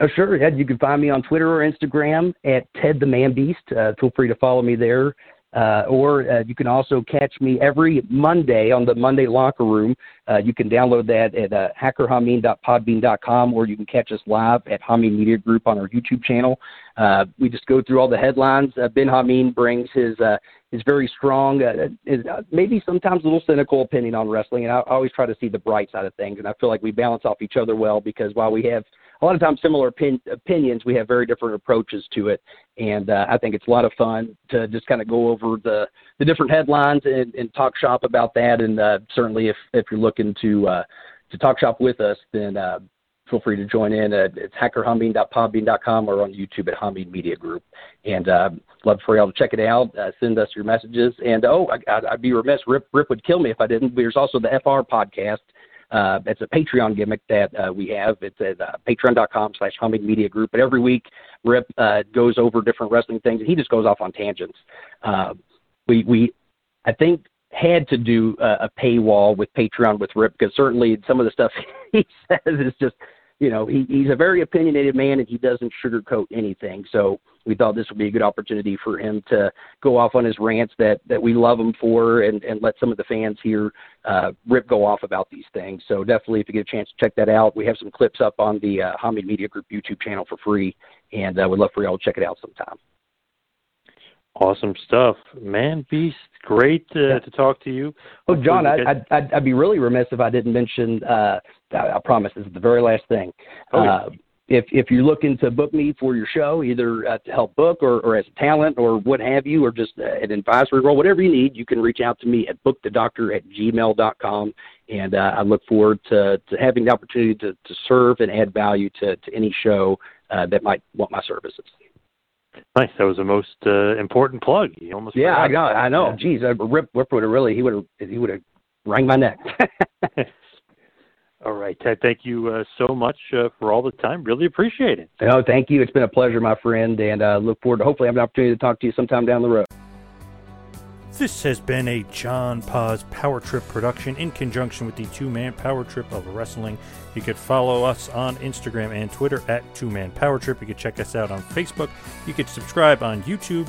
S5: Oh, sure, Ed. You can find me on Twitter or Instagram at Ted the Man Beast. Uh, feel free to follow me there. Uh, or uh, you can also catch me every Monday on the Monday Locker Room. Uh, you can download that at uh, hackerhameen.podbean.com, or you can catch us live at Hameen Media Group on our YouTube channel. Uh, we just go through all the headlines. Uh, ben Hameen brings his uh, his very strong, maybe sometimes a little cynical opinion on wrestling, and I, I always try to see the bright side of things. And I feel like we balance off each other well because while we have a lot of times similar opin- opinions. We have very different approaches to it, and uh, I think it's a lot of fun to just kind of go over the the different headlines and, and talk shop about that. And uh, certainly, if if you're looking to uh, to talk shop with us, then uh, feel free to join in. Uh, it's hackerhumming.podbean.com or on YouTube at Humming Media Group. And uh, love for y'all to check it out. Uh, send us your messages. And oh, I, would be remiss. Rip, Rip would kill me if I didn't. There's also the FR podcast. Uh, it's a Patreon gimmick that uh, we have. It's at uh, patreon.com slash humming media group. But every week, Rip uh, goes over different wrestling things, and he just goes off on tangents. Uh, we, we, I think, had to do a, a paywall with Patreon with Rip because certainly some of the stuff (laughs) he says is just you know, he, he's a very opinionated man and he doesn't sugarcoat anything. So we thought this would be a good opportunity for him to go off on his rants that, that we love him for and, and let some of the fans here uh, rip go off about these things. So definitely, if you get a chance to check that out, we have some clips up on the uh, Hamid Media Group YouTube channel for free, and uh, we'd love for y'all to check it out sometime.
S6: Awesome stuff, man. Beast, great uh, yeah. to talk to you.
S5: Oh, John, I, I'd, I'd, I'd, be really remiss if I didn't mention. Uh, I, I promise this is the very last thing.
S6: Oh, yeah.
S5: If if you're looking to book me for your show, either uh, to help book or, or as a talent or what have you, or just uh, an advisory role, whatever you need, you can reach out to me at bookthedoctor at gmail.com. And uh, I look forward to, to having the opportunity to, to serve and add value to, to any show uh, that might want my services.
S6: Nice. That was the most uh, important plug. You almost
S5: yeah. I know. I know. Yeah. Jeez, uh, Rip Rip would have really he would have he would have wrung my neck. (laughs)
S6: all right, Ted. Thank you uh, so much uh, for all the time. Really appreciate it.
S5: No, thank you. It's been a pleasure, my friend, and uh, look forward to hopefully having an opportunity to talk to you sometime down the road.
S1: This has been a John Paz Power Trip production in conjunction with the Two Man Power Trip of Wrestling. You could follow us on Instagram and Twitter at Two Man Power Trip. You could check us out on Facebook. You could subscribe on YouTube.